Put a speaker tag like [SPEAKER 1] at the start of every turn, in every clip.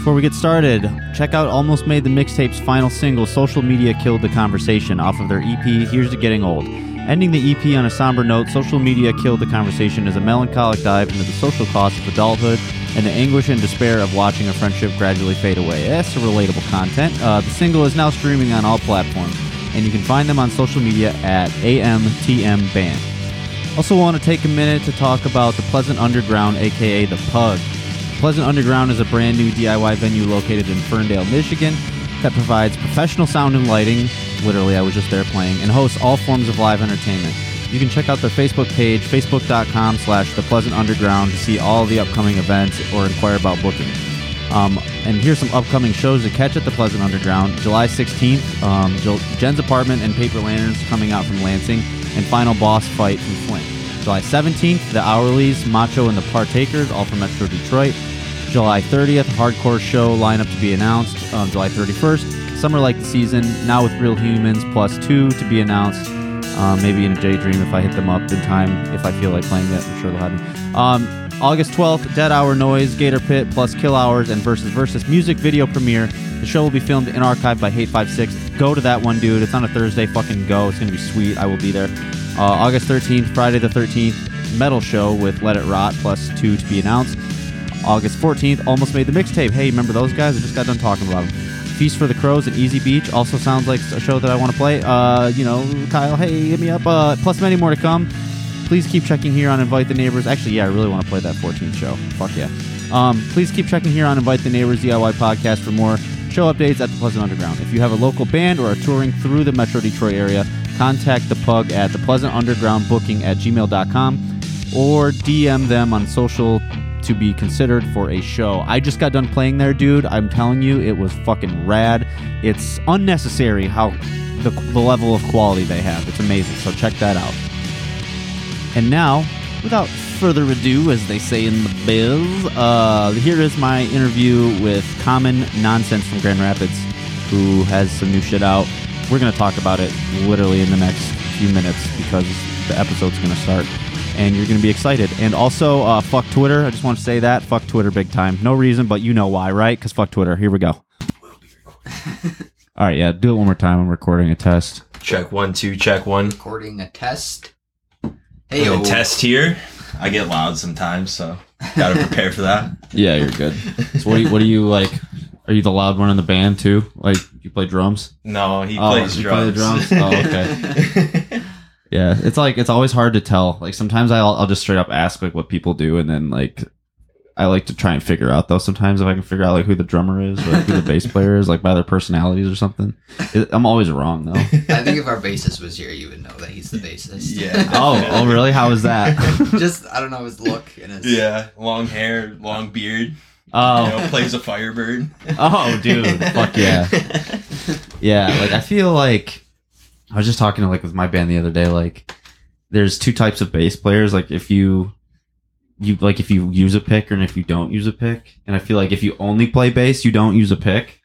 [SPEAKER 1] Before we get started, check out Almost Made the Mixtape's final single, Social Media Killed the Conversation, off of their EP, Here's to Getting Old. Ending the EP on a somber note, Social Media Killed the Conversation is a melancholic dive into the social costs of adulthood and the anguish and despair of watching a friendship gradually fade away. That's a relatable content. Uh, the single is now streaming on all platforms, and you can find them on social media at AMTM Band. Also, want to take a minute to talk about the Pleasant Underground, aka the Pug. Pleasant Underground is a brand new DIY venue located in Ferndale, Michigan, that provides professional sound and lighting. Literally, I was just there playing, and hosts all forms of live entertainment. You can check out their Facebook page, facebook.com slash the Pleasant Underground, to see all the upcoming events or inquire about booking. Um, and here's some upcoming shows to catch at the Pleasant Underground. July 16th, um, Jen's Apartment and Paper Lanterns coming out from Lansing, and Final Boss Fight from Flint. July 17th, the Hourlies, Macho and the Partakers, all from Metro Detroit. July 30th, hardcore show lineup to be announced. Um, July 31st, Summer Like the Season, now with Real Humans, plus two to be announced. Um, maybe in a daydream if I hit them up in time, if I feel like playing it, I'm sure they'll have me. Um, August 12th, Dead Hour Noise, Gator Pit, plus Kill Hours, and Versus Versus music video premiere. The show will be filmed in archive by Hate5six. Go to that one, dude. It's on a Thursday. Fucking go. It's going to be sweet. I will be there. Uh, August 13th, Friday the 13th, metal show with Let It Rot, plus two to be announced. August 14th, almost made the mixtape. Hey, remember those guys? I just got done talking about them. Feast for the Crows and Easy Beach also sounds like a show that I want to play. Uh, you know, Kyle, hey, hit me up. Uh, plus many more to come. Please keep checking here on Invite the Neighbors. Actually, yeah, I really want to play that 14th show. Fuck yeah. Um, please keep checking here on Invite the Neighbors DIY podcast for more show updates at the Pleasant Underground. If you have a local band or are touring through the Metro Detroit area, contact the Pug at the Pleasant Underground Booking at gmail.com or DM them on social to be considered for a show. I just got done playing there, dude. I'm telling you, it was fucking rad. It's unnecessary how the, the level of quality they have. It's amazing. So check that out. And now, without further ado, as they say in the biz, uh, here is my interview with Common Nonsense from Grand Rapids, who has some new shit out. We're going to talk about it literally in the next few minutes because the episode's going to start and you're going to be excited. And also, uh, fuck Twitter. I just want to say that. Fuck Twitter big time. No reason, but you know why, right? Because fuck Twitter. Here we go. All right, yeah, do it one more time. I'm recording a test.
[SPEAKER 2] Check one, two, check one.
[SPEAKER 3] Recording a test.
[SPEAKER 2] Hey, a test here. I get loud sometimes, so gotta prepare for that.
[SPEAKER 1] Yeah, you're good. So what do you, what do you like? Are you the loud one in the band too? Like you play drums?
[SPEAKER 2] No, he oh, plays drums.
[SPEAKER 1] Play drums. Oh, okay. Yeah, it's like it's always hard to tell. Like sometimes I'll I'll just straight up ask like what people do, and then like I like to try and figure out though. Sometimes if I can figure out like who the drummer is, or like, who the bass player is, like by their personalities or something. It, I'm always wrong though.
[SPEAKER 3] I think if our bassist was here, you would know that he's the bassist.
[SPEAKER 2] Yeah.
[SPEAKER 1] oh, oh, really? How is that?
[SPEAKER 3] just I don't know his look and his
[SPEAKER 2] yeah, long hair, long beard.
[SPEAKER 1] Oh,
[SPEAKER 2] you know, plays a Firebird.
[SPEAKER 1] oh, dude, fuck yeah, yeah. Like I feel like I was just talking to like with my band the other day. Like, there's two types of bass players. Like, if you you like if you use a pick and if you don't use a pick. And I feel like if you only play bass, you don't use a pick.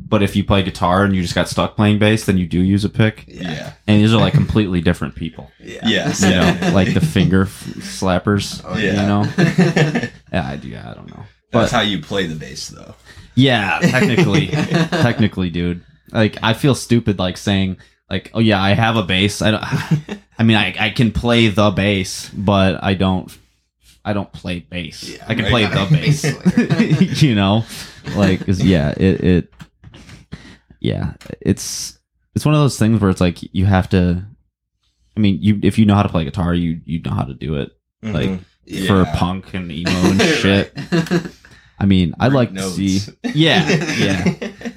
[SPEAKER 1] But if you play guitar and you just got stuck playing bass, then you do use a pick.
[SPEAKER 2] Yeah.
[SPEAKER 1] And these are like completely different people.
[SPEAKER 3] Yeah.
[SPEAKER 2] Yes.
[SPEAKER 1] You know, like the finger f- slappers.
[SPEAKER 2] Oh, yeah.
[SPEAKER 1] You know. yeah, I do. Yeah, I don't know.
[SPEAKER 2] That's how you play the bass, though.
[SPEAKER 1] Yeah, technically, technically, dude. Like I feel stupid like saying like oh yeah i have a bass. I don't i mean i i can play the bass but i don't i don't play bass. Yeah, i can play the bass you know? Like yeah it it yeah it's it's one of those things where it's like you have to i mean you if you know how to play guitar you you know how to do it mm-hmm. like yeah. for punk and emo and shit. I mean i'd like notes. to see yeah yeah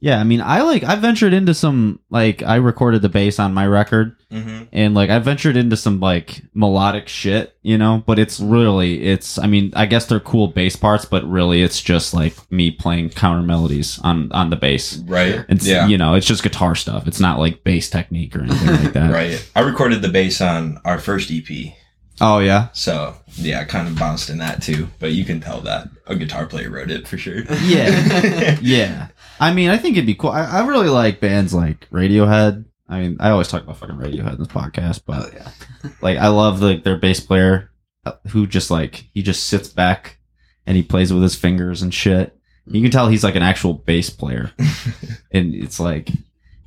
[SPEAKER 1] Yeah, I mean, I like I ventured into some like I recorded the bass on my record, mm-hmm. and like I ventured into some like melodic shit, you know. But it's really it's I mean I guess they're cool bass parts, but really it's just like me playing counter melodies on on the bass,
[SPEAKER 2] right?
[SPEAKER 1] It's yeah. you know it's just guitar stuff. It's not like bass technique or anything like that,
[SPEAKER 2] right? I recorded the bass on our first EP.
[SPEAKER 1] Oh yeah.
[SPEAKER 2] So yeah, kind of bounced in that too, but you can tell that a guitar player wrote it for sure.
[SPEAKER 1] Yeah, yeah. I mean, I think it'd be cool. I, I, really like bands like Radiohead. I mean, I always talk about fucking Radiohead in this podcast, but oh, yeah. like I love the, their bass player uh, who just like he just sits back and he plays with his fingers and shit. You can tell he's like an actual bass player, and it's like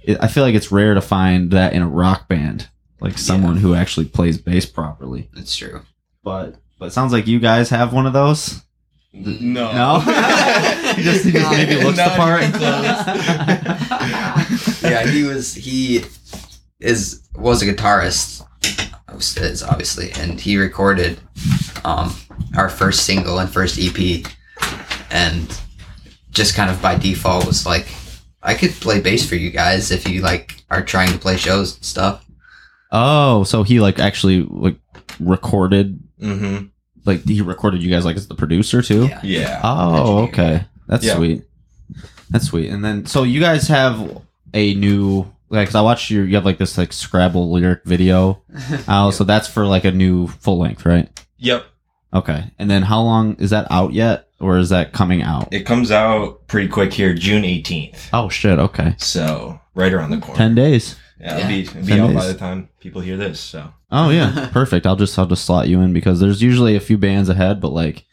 [SPEAKER 1] it, I feel like it's rare to find that in a rock band, like someone who actually plays bass properly.
[SPEAKER 3] It's true.
[SPEAKER 1] But but it sounds like you guys have one of those.
[SPEAKER 2] No.
[SPEAKER 1] No, he just he just maybe looks the
[SPEAKER 2] Not
[SPEAKER 1] part.
[SPEAKER 2] even
[SPEAKER 3] yeah, he was he is was a guitarist is obviously and he recorded um our first single and first EP and just kind of by default was like I could play bass for you guys if you like are trying to play shows and stuff.
[SPEAKER 1] Oh, so he like actually like recorded
[SPEAKER 2] mm-hmm.
[SPEAKER 1] like he recorded you guys like as the producer too.
[SPEAKER 3] Yeah.
[SPEAKER 2] Yeah.
[SPEAKER 1] Oh,
[SPEAKER 3] Engineer.
[SPEAKER 1] okay. That's
[SPEAKER 2] Yeah.
[SPEAKER 1] sweet. That's sweet. And then, so you guys have a new, like cause I watched your, you have like this like Scrabble lyric video. Oh, so that's for like a new full length, right?
[SPEAKER 2] Yep.
[SPEAKER 1] Okay. And then how long is that out yet? Or is that coming out?
[SPEAKER 2] It comes out pretty quick here, June 18th.
[SPEAKER 1] oh, shit. Okay.
[SPEAKER 2] So right around the corner.
[SPEAKER 1] 10 days.
[SPEAKER 2] Yeah, it'll be, it'll be
[SPEAKER 1] 10
[SPEAKER 2] out by the time people hear this. So
[SPEAKER 1] Oh, yeah. Perfect. I'll just, I'll just slot you in because there's usually a few bands ahead, but like,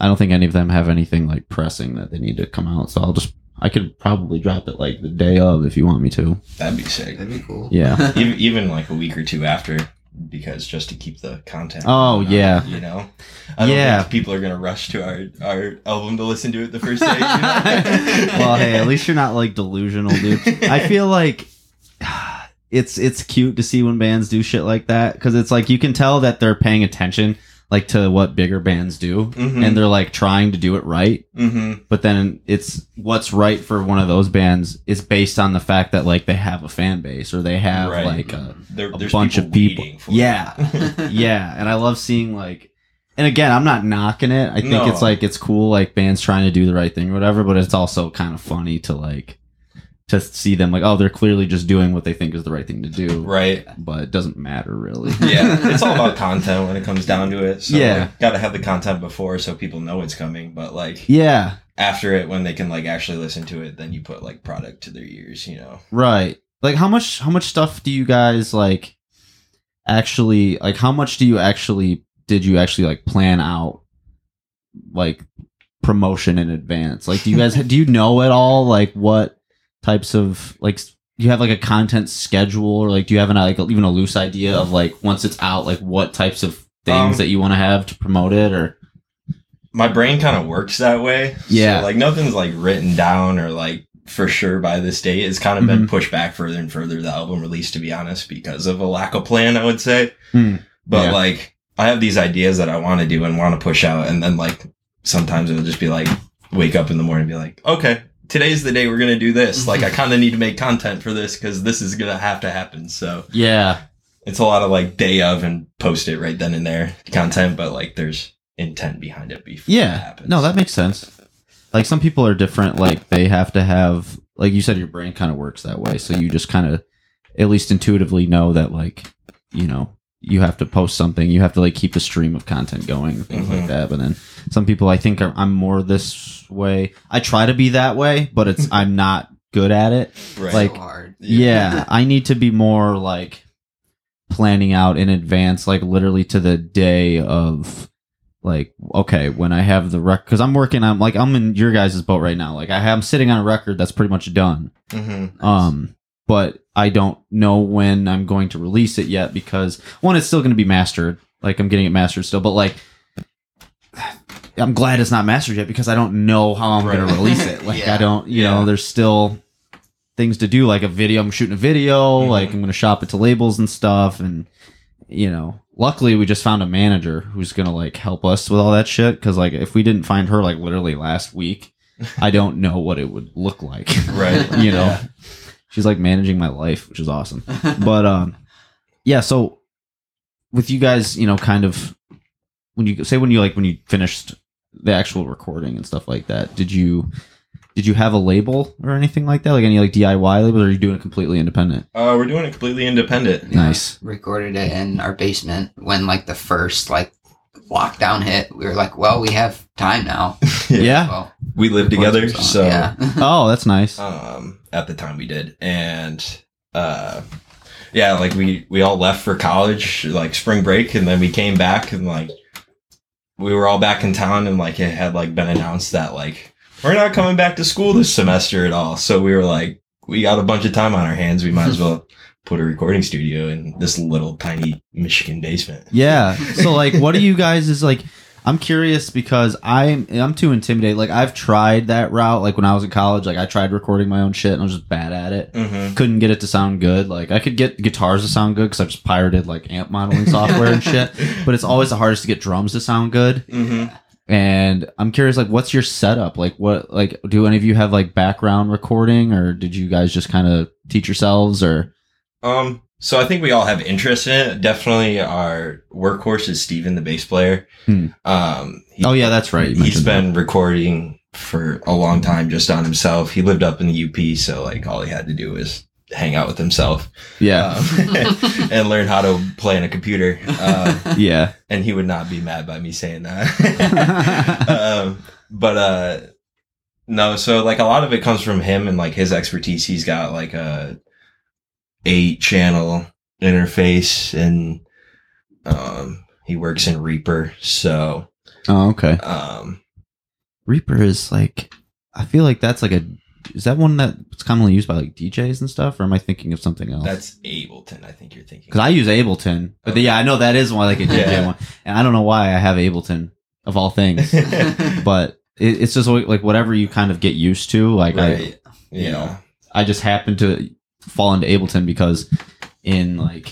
[SPEAKER 1] I don't think any of them have anything like pressing that they need to come out. So I'll just, I could probably drop it like the day of if you want me to.
[SPEAKER 2] that'd be sick.
[SPEAKER 3] That'd be cool.
[SPEAKER 1] Yeah.
[SPEAKER 2] even, even like a week or two after, because just to keep the content.
[SPEAKER 1] Oh,
[SPEAKER 2] on,
[SPEAKER 1] yeah.
[SPEAKER 2] You know, I don't
[SPEAKER 1] Yeah.
[SPEAKER 2] think people are gonna rush to our our album to listen to it the first day. You know?
[SPEAKER 1] well, hey, at least you're not like delusional, dude. I feel like it's it's cute to see when bands do shit like that because it's like you can tell that they're paying attention like to what bigger bands do
[SPEAKER 2] Mhm.
[SPEAKER 1] and they're like trying to do it right
[SPEAKER 2] Mm-hmm.
[SPEAKER 1] but then it's what's right for one of those bands is based on the fact that like they have a fan base or they have
[SPEAKER 2] Right.
[SPEAKER 1] like a,
[SPEAKER 2] There,
[SPEAKER 1] a bunch of people yeah yeah and i love seeing like and again i'm not knocking it i think
[SPEAKER 2] No.
[SPEAKER 1] it's like it's cool like bands trying to do the right thing or whatever but it's also kind of funny to like to see them like oh they're clearly just doing what they think is the right thing to do
[SPEAKER 2] right.
[SPEAKER 1] but it doesn't matter really
[SPEAKER 2] Yeah, it's all about content when it comes down to it. So
[SPEAKER 1] Yeah.
[SPEAKER 2] like, gotta have the content before so people know it's coming. But like
[SPEAKER 1] yeah
[SPEAKER 2] after it, when they can like actually listen to it, then you put like product to their ears. You know.
[SPEAKER 1] right like how much how much stuff do you guys like actually like how much do you actually did you actually like plan out like promotion in advance like do you guys do you know at all like what types of like do you have like a content schedule or like do you have an like even a loose idea of like once it's out like what types of things
[SPEAKER 2] Um,
[SPEAKER 1] that you want to have to promote it or
[SPEAKER 2] My brain kind of works that way.
[SPEAKER 1] Yeah.
[SPEAKER 2] So, like nothing's like written down or like for sure by this date. It's kind of
[SPEAKER 1] Mm-hmm.
[SPEAKER 2] been pushed back further and further the album release, to be honest, because of a lack of plan. I would say.
[SPEAKER 1] Hmm.
[SPEAKER 2] But
[SPEAKER 1] Yeah.
[SPEAKER 2] like I have these ideas that I want to do and want to push out, and then like sometimes it'll just be like wake up in the morning and be like, okay, today's the day we're gonna do this. like I kind of need to make content for this because this is gonna have to happen. So
[SPEAKER 1] yeah
[SPEAKER 2] it's a lot of like day of and post it right then and there content, but like there's intent behind it before it
[SPEAKER 1] Yeah.
[SPEAKER 2] happens.
[SPEAKER 1] No, that makes sense. Like some people are different. Like they have to have, like you said, your brain kind of works that way. So you just kind of, at least intuitively know that, like, you know, you have to post something. You have to like keep the stream of content going, and things
[SPEAKER 2] Mhm.
[SPEAKER 1] like that. But then some people, I think, are, I'm more this way. I try to be that way, but it's I'm not good at it.
[SPEAKER 2] right.
[SPEAKER 1] like-
[SPEAKER 3] so hard.
[SPEAKER 1] Yeah, I need to be more like planning out in advance, like literally to the day of like okay when I have the record because I'm working on like I'm in your guys' boat right now. Like I have, I'm sitting on a record that's pretty much done.
[SPEAKER 2] hmm
[SPEAKER 1] Um, but I don't know when I'm going to release it yet because one, it's still going to be mastered. Like I'm getting it mastered still, but like. I'm glad it's not mastered yet because I don't know how I'm going to release it. Like
[SPEAKER 3] Yeah.
[SPEAKER 1] I don't, you
[SPEAKER 2] Yeah.
[SPEAKER 1] know, there's still things to do, like a video. I'm shooting a video,
[SPEAKER 2] Mhm.
[SPEAKER 1] like I'm going to shop it to labels and stuff, and you know, luckily we just found a manager who's going to like help us with all that shit. Because like if we didn't find her like literally last week, I don't know what it would look like.
[SPEAKER 2] Right.
[SPEAKER 1] you know,
[SPEAKER 2] Yeah.
[SPEAKER 1] She's like managing my life, which is awesome. But um, yeah. So with you guys, you know, kind of when you say when you like when you finished the actual recording and stuff like that, did you did you have a label or anything like that? Like any like DIY labels, or are you doing it completely independent?
[SPEAKER 2] Uh, we're doing it completely independent.
[SPEAKER 1] Nice.
[SPEAKER 3] Recorded it in our basement when like the first like lockdown hit. We were like, well, we have time now.
[SPEAKER 1] Yeah.
[SPEAKER 3] Well,
[SPEAKER 2] We live together, so
[SPEAKER 3] yeah.
[SPEAKER 1] Oh, that's nice.
[SPEAKER 2] um, at the time we did, and uh, yeah, like we we all left for college, like spring break, and then we came back, and like we were all back in town, and like it had like been announced that like we're not coming back to school this semester at all. So we were like, we got a bunch of time on our hands. We might as well put a recording studio in this little tiny Michigan basement.
[SPEAKER 1] Yeah. So like, what do you guys is like? I'm curious because I'm I'm too intimidated. Like I've tried that route. Like when I was in college, like I tried recording my own shit and I was just bad at it.
[SPEAKER 2] Mm-hmm.
[SPEAKER 1] Couldn't get it to sound good. Like I could get guitars to sound good because I just pirated like amp modeling software and shit. But it's always the hardest to get drums to sound good.
[SPEAKER 2] Mm-hmm.
[SPEAKER 1] And I'm curious, like, what's your setup? Like, what, like, do any of you have like background recording, or did you guys just kind of teach yourselves, or?
[SPEAKER 2] Um, so I think we all have interest in it. Definitely our workhorse is Steven, the bass player.
[SPEAKER 1] Hmm.
[SPEAKER 2] Um, he-
[SPEAKER 1] Oh yeah, that's right. you
[SPEAKER 2] he's
[SPEAKER 1] mentioned that.
[SPEAKER 2] been recording for a long time just on himself. He lived up in the UP, so like all he had to do was hang out with himself
[SPEAKER 1] yeah,
[SPEAKER 2] um, and learn how to play on a computer. Uh,
[SPEAKER 1] yeah,
[SPEAKER 2] and he would not be mad by me saying that. um, but uh, no, so like a lot of it comes from him and like his expertise. He's got like a eight channel interface and um, he works in Reaper. So
[SPEAKER 1] oh okay.
[SPEAKER 2] um,
[SPEAKER 1] Reaper is like, I feel like that's like a. Is that one that's commonly used by like DJs and stuff, or am I thinking of something else?
[SPEAKER 2] that's Ableton. I think you're thinking.
[SPEAKER 1] Because I use Ableton, but
[SPEAKER 2] Okay.
[SPEAKER 1] yeah, I know that is one like a DJ
[SPEAKER 2] Yeah.
[SPEAKER 1] one, and I don't know why I have Ableton of all things, but it, it's just like whatever you kind of get used to. Like I,
[SPEAKER 2] right.
[SPEAKER 1] you
[SPEAKER 2] Yeah.
[SPEAKER 1] know, I just happen to fall into Ableton because in like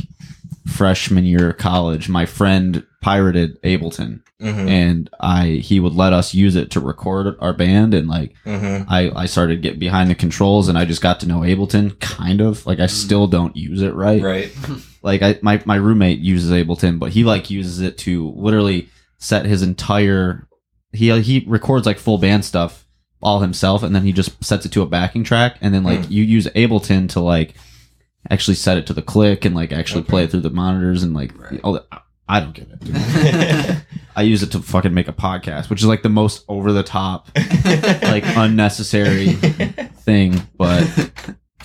[SPEAKER 1] freshman year of college, my friend pirated Ableton.
[SPEAKER 2] Hmm
[SPEAKER 1] and I he would let us use it to record our band and like
[SPEAKER 2] hmm
[SPEAKER 1] I I started getting behind the controls and I just got to know Ableton kind of. Like I still don't use it right.
[SPEAKER 2] Right.
[SPEAKER 1] Like I my my roommate uses Ableton but he like uses it to literally set his entire he he records like full band stuff all himself and then he just sets it to a backing track and then like
[SPEAKER 2] Hmm.
[SPEAKER 1] you use Ableton to like actually set it to the click and like actually play it through the monitors and like
[SPEAKER 3] Right.
[SPEAKER 1] all the, I don't get it. I use it to fucking make a podcast, which is like the most over the top, like unnecessary thing, but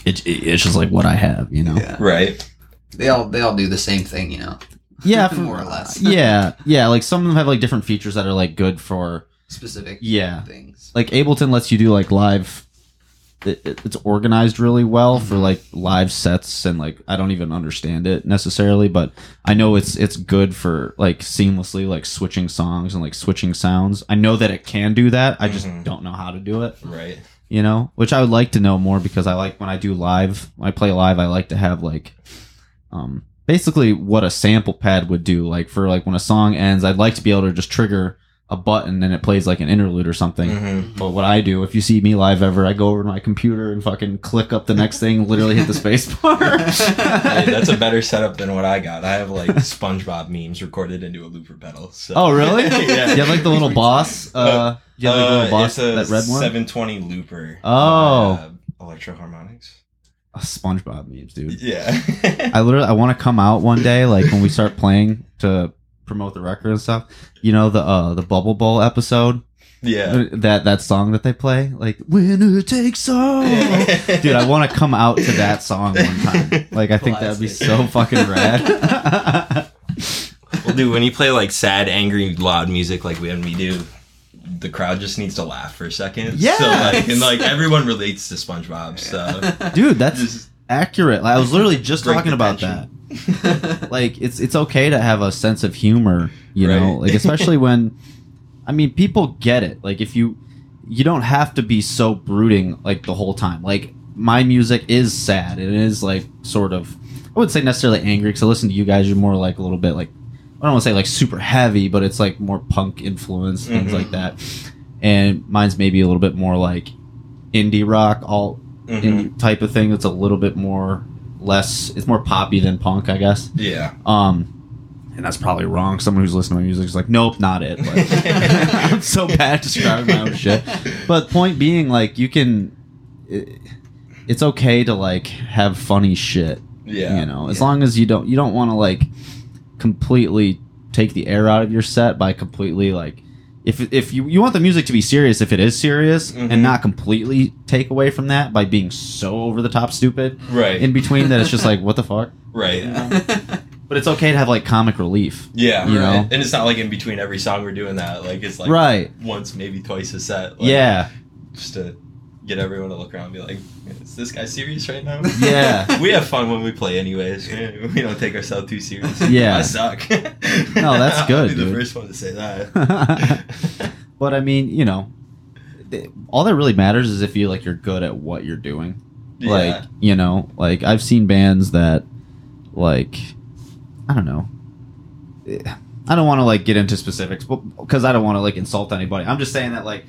[SPEAKER 1] it, it- it's just like what I have, you know.
[SPEAKER 3] Yeah.
[SPEAKER 2] right.
[SPEAKER 3] They all they all do the same thing, you know.
[SPEAKER 1] Yeah, for-
[SPEAKER 3] more or less.
[SPEAKER 1] yeah, yeah. Like some of them have like different features that are like good for
[SPEAKER 3] Specific
[SPEAKER 1] yeah.
[SPEAKER 3] things.
[SPEAKER 1] Like Ableton lets you do like live. It, it- it's organized really well for like live sets and like I don't even understand it necessarily, but I know it's it's good for like seamlessly like switching songs and like switching sounds. I know that it can do that. I just
[SPEAKER 2] Mhm.
[SPEAKER 1] don't know how to do it.
[SPEAKER 2] Right.
[SPEAKER 1] you know, which I would like to know more because I like when I do live, when I play live, I like to have like, um, basically what a sample pad would do. Like for like when a song ends, I'd like to be able to just trigger a button and it plays like an interlude or something.
[SPEAKER 2] Mhm.
[SPEAKER 1] But what I do, if you see me live ever, I go over to my computer and fucking click up the next thing, literally hit the space bar.
[SPEAKER 2] Hey, that's a better setup than what I got. I have like SpongeBob memes recorded into a looper pedal. So.
[SPEAKER 1] oh, really?
[SPEAKER 2] yeah.
[SPEAKER 1] You have like the little boss. Uh, you have like the
[SPEAKER 2] Uh,
[SPEAKER 1] little boss,
[SPEAKER 2] it's a
[SPEAKER 1] that red one.
[SPEAKER 2] 720 looper.
[SPEAKER 1] Oh.
[SPEAKER 2] Uh, Electro-Harmonix.
[SPEAKER 1] Oh, SpongeBob memes, dude.
[SPEAKER 2] Yeah.
[SPEAKER 1] I literally I want to come out one day, like when we start playing to promote the record and stuff. You know the uh the Bubble Bowl episode
[SPEAKER 2] yeah.
[SPEAKER 1] that that song that they play, like winner takes all. Dude, I want to come out to that song one time. Like I think that'd be so fucking rad.
[SPEAKER 2] well, dude, when you play like sad, angry, loud music like when we do, the crowd just needs to laugh for a second.
[SPEAKER 1] Yes!
[SPEAKER 2] So like, and like everyone relates to SpongeBob. So
[SPEAKER 1] Dude, that's
[SPEAKER 2] just
[SPEAKER 1] accurate. Like, I was literally just talking about
[SPEAKER 2] tension.
[SPEAKER 1] that. like it's it's okay to have a sense of humor, you know, like especially when I mean people get it. Like if you you don't have to be so brooding like the whole time. Like my music is sad. It is like sort of I wouldn't say necessarily angry because I listen to you guys. You're more like a little bit like I don't want to say like super heavy, but it's like more punk influence things
[SPEAKER 2] Mhm.
[SPEAKER 1] like that. And mine's maybe a little bit more like indie rock, all
[SPEAKER 2] Mhm.
[SPEAKER 1] indie type of thing. That's a little bit more less. It's more poppy than punk, I guess.
[SPEAKER 2] yeah.
[SPEAKER 1] Um, and that's probably wrong. Someone who's listening to my music is like, nope, not it. But I'm so bad at describing my own shit. But point being, like, you can. It, it's okay to like have funny shit.
[SPEAKER 2] Yeah.
[SPEAKER 1] You know, as
[SPEAKER 3] Yeah.
[SPEAKER 1] long as you don't you don't want to like completely take the air out of your set by completely like. If, if you, you want the music to be serious, if it is serious,
[SPEAKER 2] Mhm.
[SPEAKER 1] and not completely take away from that by being so over the top stupid
[SPEAKER 2] Right.
[SPEAKER 1] in between that it's just like what the fuck.
[SPEAKER 2] right.
[SPEAKER 1] But it's okay to have like comic relief.
[SPEAKER 2] Yeah.
[SPEAKER 1] You
[SPEAKER 2] right.
[SPEAKER 1] know?
[SPEAKER 2] And it's not like in between every song we're doing that. Like it's like
[SPEAKER 1] right.
[SPEAKER 2] once, maybe twice a set. Like,
[SPEAKER 1] yeah.
[SPEAKER 2] just to get everyone to look around and be like, "Is this guy serious right now?"
[SPEAKER 1] Yeah.
[SPEAKER 2] we have fun when we play, anyways. We don't take ourselves too seriously.
[SPEAKER 1] Yeah.
[SPEAKER 2] I suck.
[SPEAKER 1] No, that's good,
[SPEAKER 2] I'll be the first one to say that.
[SPEAKER 1] but I mean, you know, all that really matters is if you like you're good at what you're doing. Like, you know, like I've seen bands that like I don't know. I don't want to like get into specifics because I don't want to like insult anybody. I'm just saying that like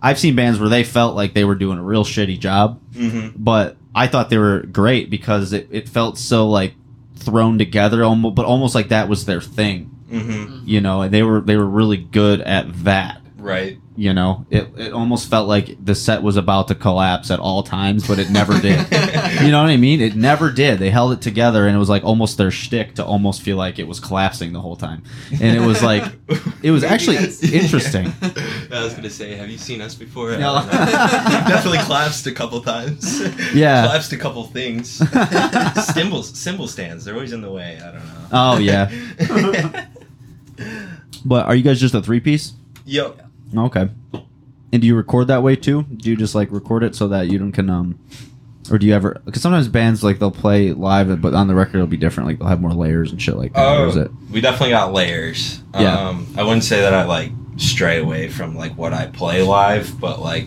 [SPEAKER 1] I've seen bands where they felt like they were doing a real shitty job,
[SPEAKER 2] Mhm.
[SPEAKER 1] but I thought they were great because it, it felt so like thrown together almost but almost like that was their thing,
[SPEAKER 2] Mhm.
[SPEAKER 1] you know, and they were they were really good at that.
[SPEAKER 2] Right.
[SPEAKER 1] You know, it, it almost felt like the set was about to collapse at all times, but it never did. you know what I mean? It never did. They held it together, and it was like almost their shtick to almost feel like it was collapsing the whole time. And it was like, it was actually interesting.
[SPEAKER 2] I was gonna say, have you seen us before?
[SPEAKER 1] No.
[SPEAKER 2] Definitely collapsed a couple times.
[SPEAKER 1] Yeah.
[SPEAKER 2] collapsed a couple things. Cymbals, cymbal stands. They're always in the way. I don't know.
[SPEAKER 1] Oh, yeah. But are you guys just a three piece?
[SPEAKER 2] Yo,
[SPEAKER 1] Okay. And do you record that way too? Do you just like record it so that you don't can um, or do you ever? Because sometimes bands like they'll play live, but on the record it'll be different. Like they'll have more layers and shit like that. or is
[SPEAKER 2] Oh,
[SPEAKER 1] it?
[SPEAKER 2] we definitely got layers.
[SPEAKER 1] Yeah.
[SPEAKER 2] Um, I wouldn't say that I like stray away from like what I play live, but like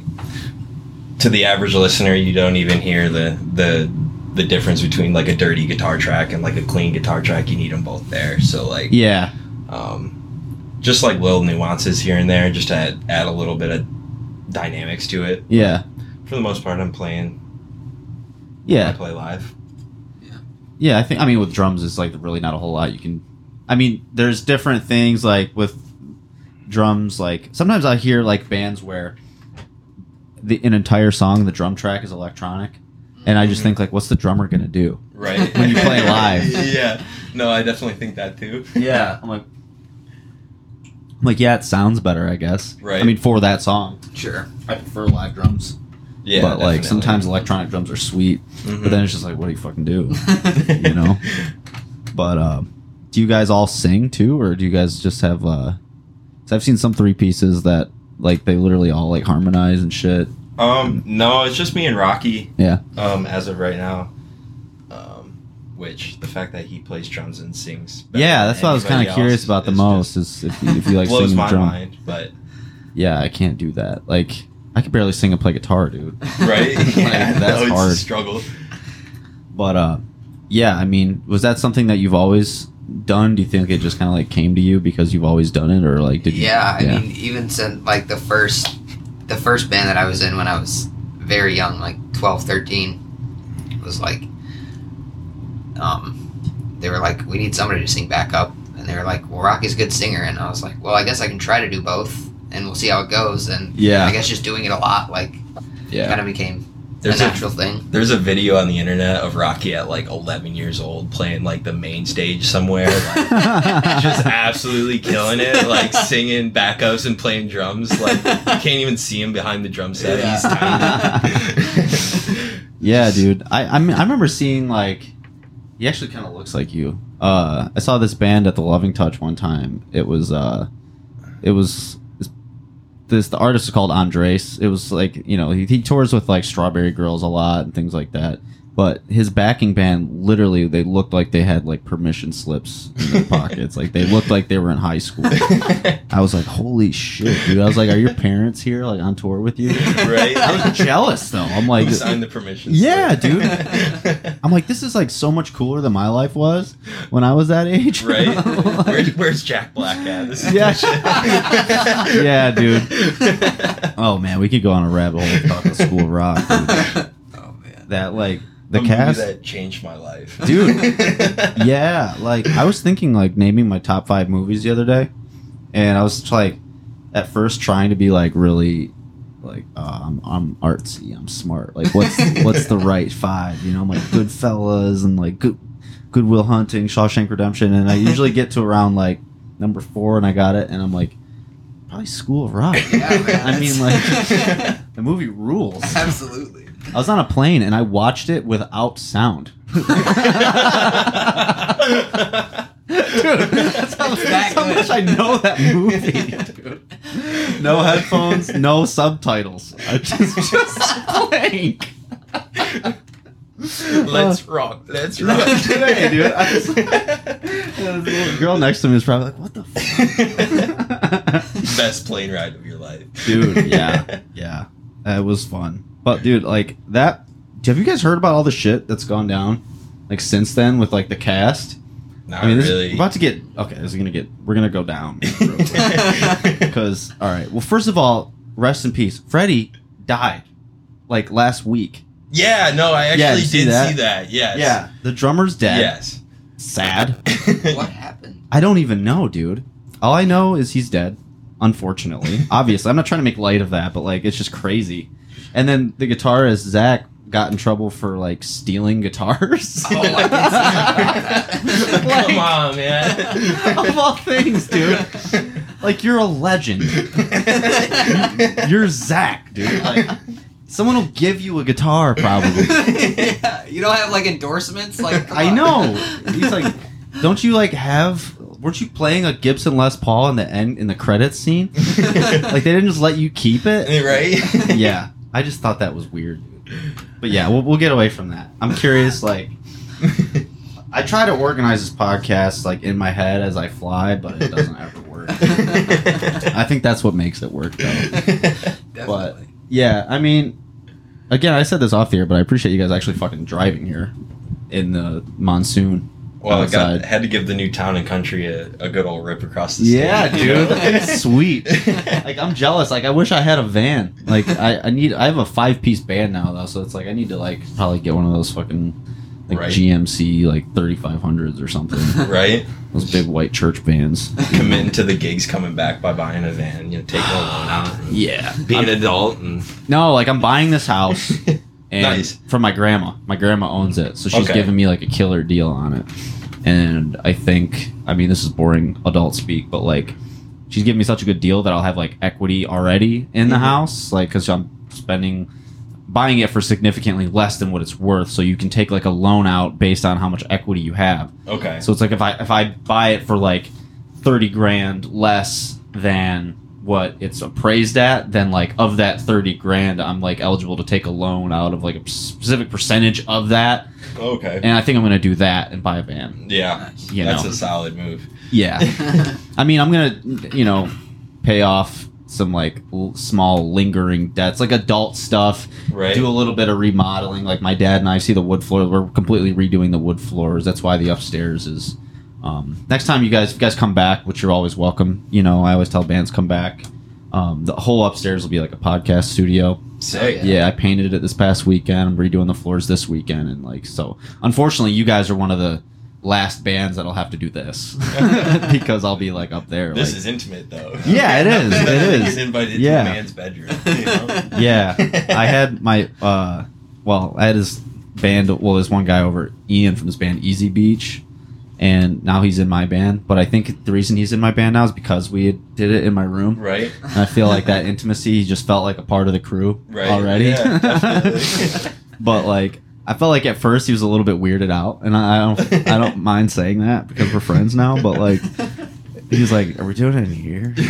[SPEAKER 2] to the average listener, you don't even hear the the the difference between like a dirty guitar track and like a clean guitar track. You need them both there. So like,
[SPEAKER 1] Yeah.
[SPEAKER 2] um, just like little nuances here and there, just to add, add a little bit of dynamics to it.
[SPEAKER 1] Yeah.
[SPEAKER 2] For the most part, I'm playing. Yeah. I
[SPEAKER 1] Yeah.
[SPEAKER 2] play live.
[SPEAKER 1] Yeah, Yeah, I think I mean with drums it's like really not a whole lot you can I mean there's different things like with drums like sometimes I hear like bands where the an entire song the drum track is electronic and I just
[SPEAKER 2] Mhm.
[SPEAKER 1] think like what's the drummer going to do?
[SPEAKER 2] Right.
[SPEAKER 1] When you play live.
[SPEAKER 2] yeah. No, I definitely think that too.
[SPEAKER 1] Yeah, I'm like I'm like yeah, it sounds better, I guess.
[SPEAKER 2] Right.
[SPEAKER 1] I mean for that song.
[SPEAKER 3] Sure.
[SPEAKER 1] I prefer live drums.
[SPEAKER 2] Yeah.
[SPEAKER 1] but like
[SPEAKER 2] definitely.
[SPEAKER 1] sometimes electronic drums are sweet,
[SPEAKER 2] Mhm.
[SPEAKER 1] but then it's just like what do you fucking do? you know? But um, do you guys all sing too, or do you guys just have? uh I've seen some three pieces that like they literally all like harmonize and shit.
[SPEAKER 2] Um, no, it's just me and Rocky.
[SPEAKER 1] Yeah.
[SPEAKER 2] Um, as of right now. Which the fact that he plays drums and sings.
[SPEAKER 1] Yeah, that's what I was kind of curious
[SPEAKER 2] else
[SPEAKER 1] about the most is if you, if you like
[SPEAKER 2] blows
[SPEAKER 1] singing
[SPEAKER 2] my
[SPEAKER 1] the drum.
[SPEAKER 2] mind, but
[SPEAKER 1] Yeah, I can't do that. Like I could barely sing and play guitar, dude.
[SPEAKER 2] right,
[SPEAKER 1] Like,
[SPEAKER 2] yeah,
[SPEAKER 1] that's
[SPEAKER 2] no, it's
[SPEAKER 1] hard.
[SPEAKER 2] A struggle.
[SPEAKER 1] But uh, yeah, I mean, was that something that you've always done? Do you think it just kind of like came to you because you've always done it, or like did you?
[SPEAKER 3] yeah, I mean, even since like the first, the first band that I was in when I was very young, like 12, 13, was like, um, they were like, we need somebody to sing backup, and they were like, well, Rocky's a good singer, and I was like, well, I guess I can try to do both, and we'll see how it goes, and
[SPEAKER 1] Yeah.
[SPEAKER 3] I guess just doing it a lot, like,
[SPEAKER 1] yeah.
[SPEAKER 3] kind of became
[SPEAKER 2] There's
[SPEAKER 3] a
[SPEAKER 2] a
[SPEAKER 3] natural thing.
[SPEAKER 2] there's a video on the internet of Rocky at like 11 years old playing like the main stage somewhere, like just absolutely killing it, like singing backups and playing drums. Like you can't even see him behind the drum set. He's tiny.
[SPEAKER 1] Yeah, dude. I I, mean, I remember seeing like he actually kind of looks like you. Uh, I saw this band at the Loving Touch one time. It was uh, it was this the artist is called Andres. It was like you know he, he tours with like Strawberry Girls a lot and things like that. But his backing band literally they looked like they had like permission slips in their pockets. like they looked like they were in high school. I was like, holy shit, dude. I was like, are your parents here like on tour with you?
[SPEAKER 2] right?
[SPEAKER 1] I was jealous though. I'm like,
[SPEAKER 2] signed the permission?
[SPEAKER 1] Yeah,
[SPEAKER 2] slip?
[SPEAKER 1] dude. I'm like, this is like so much cooler than my life was when I was that age.
[SPEAKER 2] right?
[SPEAKER 1] Like-
[SPEAKER 2] Where, where's Jack Black at? This is
[SPEAKER 1] Yeah. Yeah, dude. oh man, we could go on a rabbit hole talking School of Rock. dude.
[SPEAKER 3] Oh man.
[SPEAKER 1] That like the
[SPEAKER 2] A
[SPEAKER 1] cast.
[SPEAKER 2] that changed my life,
[SPEAKER 1] Dude. yeah, like I was thinking like naming my top five movies the other day, and I was like, at first trying to be like really, like uh, I'm I'm artsy, I'm smart. Like what's what's the right five? You know, I'm like Goodfellas and like Good Goodwill Hunting, Shawshank Redemption, and I usually get to around like number four, and I got it, and I'm like, probably School of Rock.
[SPEAKER 3] Yeah, man.
[SPEAKER 1] I mean, like the movie rules.
[SPEAKER 3] Absolutely.
[SPEAKER 1] I was on a plane and I watched it without sound. that's how,
[SPEAKER 3] It's
[SPEAKER 1] that's how
[SPEAKER 3] good.
[SPEAKER 1] much I know that movie. No headphones, no subtitles. I just just blank.
[SPEAKER 2] Let's rock. Let's rock.
[SPEAKER 1] Today, dude. I was, the little girl next to me was probably like, "What the fuck?"
[SPEAKER 2] Best plane ride of your life,
[SPEAKER 1] dude yeah yeah it was fun but dude like that have you guys heard about all the shit that's gone down like since then with like the cast
[SPEAKER 2] Not
[SPEAKER 1] i mean this
[SPEAKER 2] really.
[SPEAKER 1] is about to get okay this is gonna get we're gonna go down because all right well first of all rest in peace freddie died like last week
[SPEAKER 2] yeah, no, I actually
[SPEAKER 1] Yeah, you see
[SPEAKER 2] did
[SPEAKER 1] that?
[SPEAKER 2] see that. Yes.
[SPEAKER 1] the drummer's dead
[SPEAKER 2] Yes.
[SPEAKER 1] sad
[SPEAKER 3] what happened?
[SPEAKER 1] i don't even know dude all i know is he's dead unfortunately obviously i'm not trying to make light of that but like it's just crazy and then the guitarist zach got in trouble for like stealing guitars.
[SPEAKER 3] Oh, I did see about that.
[SPEAKER 2] Come on, man.
[SPEAKER 1] of all things dude. Like you're a legend. You're zach dude. Like someone will give you a guitar probably.
[SPEAKER 3] Yeah, you don't have like endorsements, like
[SPEAKER 1] i
[SPEAKER 3] on.
[SPEAKER 1] know. He's like don't you like have weren't you playing a gibson les paul in the end in the credits scene? Like they didn't just let you keep it?
[SPEAKER 2] Right?
[SPEAKER 1] yeah i just thought that was weird. But yeah we'll, we'll get away from that. I'm curious like i try to organize this podcast like in my head as i fly but it doesn't ever work. I think that's what makes it work though.
[SPEAKER 3] Definitely.
[SPEAKER 1] yeah i mean again i said this off the air but i appreciate you guys actually fucking driving here in the monsoon
[SPEAKER 2] Well, I got, had to give the new town and country a, a good old rip across the state.
[SPEAKER 1] yeah dude it's sweet like I'm jealous. Like I wish I had a van. Like I, I need. I have a five piece band now though, so it's like I need to like probably get one of those fucking like
[SPEAKER 2] Right.
[SPEAKER 1] GMC like thirty five hundreds or something.
[SPEAKER 2] right?
[SPEAKER 1] those big white church bands.
[SPEAKER 2] Committing to the gigs coming back by buying a van, you know, taking a loan out,
[SPEAKER 1] Yeah.
[SPEAKER 2] being an adult, and
[SPEAKER 1] No, like I'm buying this house and
[SPEAKER 2] Nice.
[SPEAKER 1] from my grandma. My grandma owns it, so she's
[SPEAKER 2] Okay.
[SPEAKER 1] giving me like a killer deal on it. And I think, I mean, this is boring adult speak, but like, she's giving me such a good deal that I'll have like equity already in the
[SPEAKER 2] Mhm.
[SPEAKER 1] house, like because I'm spending, buying it for significantly less than what it's worth. So you can take like a loan out based on how much equity you have.
[SPEAKER 2] okay,
[SPEAKER 1] So it's like if I if I buy it for like thirty grand less than what it's appraised at, then like of that thirty grand, I'm like eligible to take a loan out of like a specific percentage of that,
[SPEAKER 2] okay,
[SPEAKER 1] and I think I'm gonna do that and buy a van.
[SPEAKER 2] yeah,
[SPEAKER 3] Nice.
[SPEAKER 1] You
[SPEAKER 2] that's
[SPEAKER 1] know,
[SPEAKER 2] a solid move.
[SPEAKER 1] yeah. I mean, I'm gonna you know pay off some like l- small lingering debts, like adult stuff.
[SPEAKER 2] Right?
[SPEAKER 1] Do a little bit of remodeling. Like my dad and I see the wood floor. We're completely redoing the wood floors. That's why the upstairs is. Um, next time you guys, if you guys come back, which you're always welcome. You know, I always tell bands come back. Um, the whole upstairs will be like a podcast studio.
[SPEAKER 2] Sick.
[SPEAKER 3] Yeah.
[SPEAKER 1] Yeah, I painted it this past weekend. I'm redoing the floors this weekend, and like so. Unfortunately, you guys are one of the last bands that'll have to do this because I'll be like up there.
[SPEAKER 2] This
[SPEAKER 1] like,
[SPEAKER 2] is intimate, though.
[SPEAKER 1] Yeah, it is.
[SPEAKER 2] It is.
[SPEAKER 1] it
[SPEAKER 2] better than
[SPEAKER 1] is.
[SPEAKER 2] getting invited
[SPEAKER 1] Yeah.
[SPEAKER 2] to a man's bedroom. You know?
[SPEAKER 1] yeah i had my uh well i had his band well there's one guy over ian from this band easy beach and now he's in my band but i think the reason he's in my band now is because we did it in my room.
[SPEAKER 2] Right,
[SPEAKER 1] and i feel like that intimacy he just felt like a part of the crew
[SPEAKER 2] right,
[SPEAKER 1] already.
[SPEAKER 2] Yeah,
[SPEAKER 1] but like i felt like at first he was a little bit weirded out and i, I don't i don't mind saying that because we're friends now but like he was like, "Are we doing it in here?" he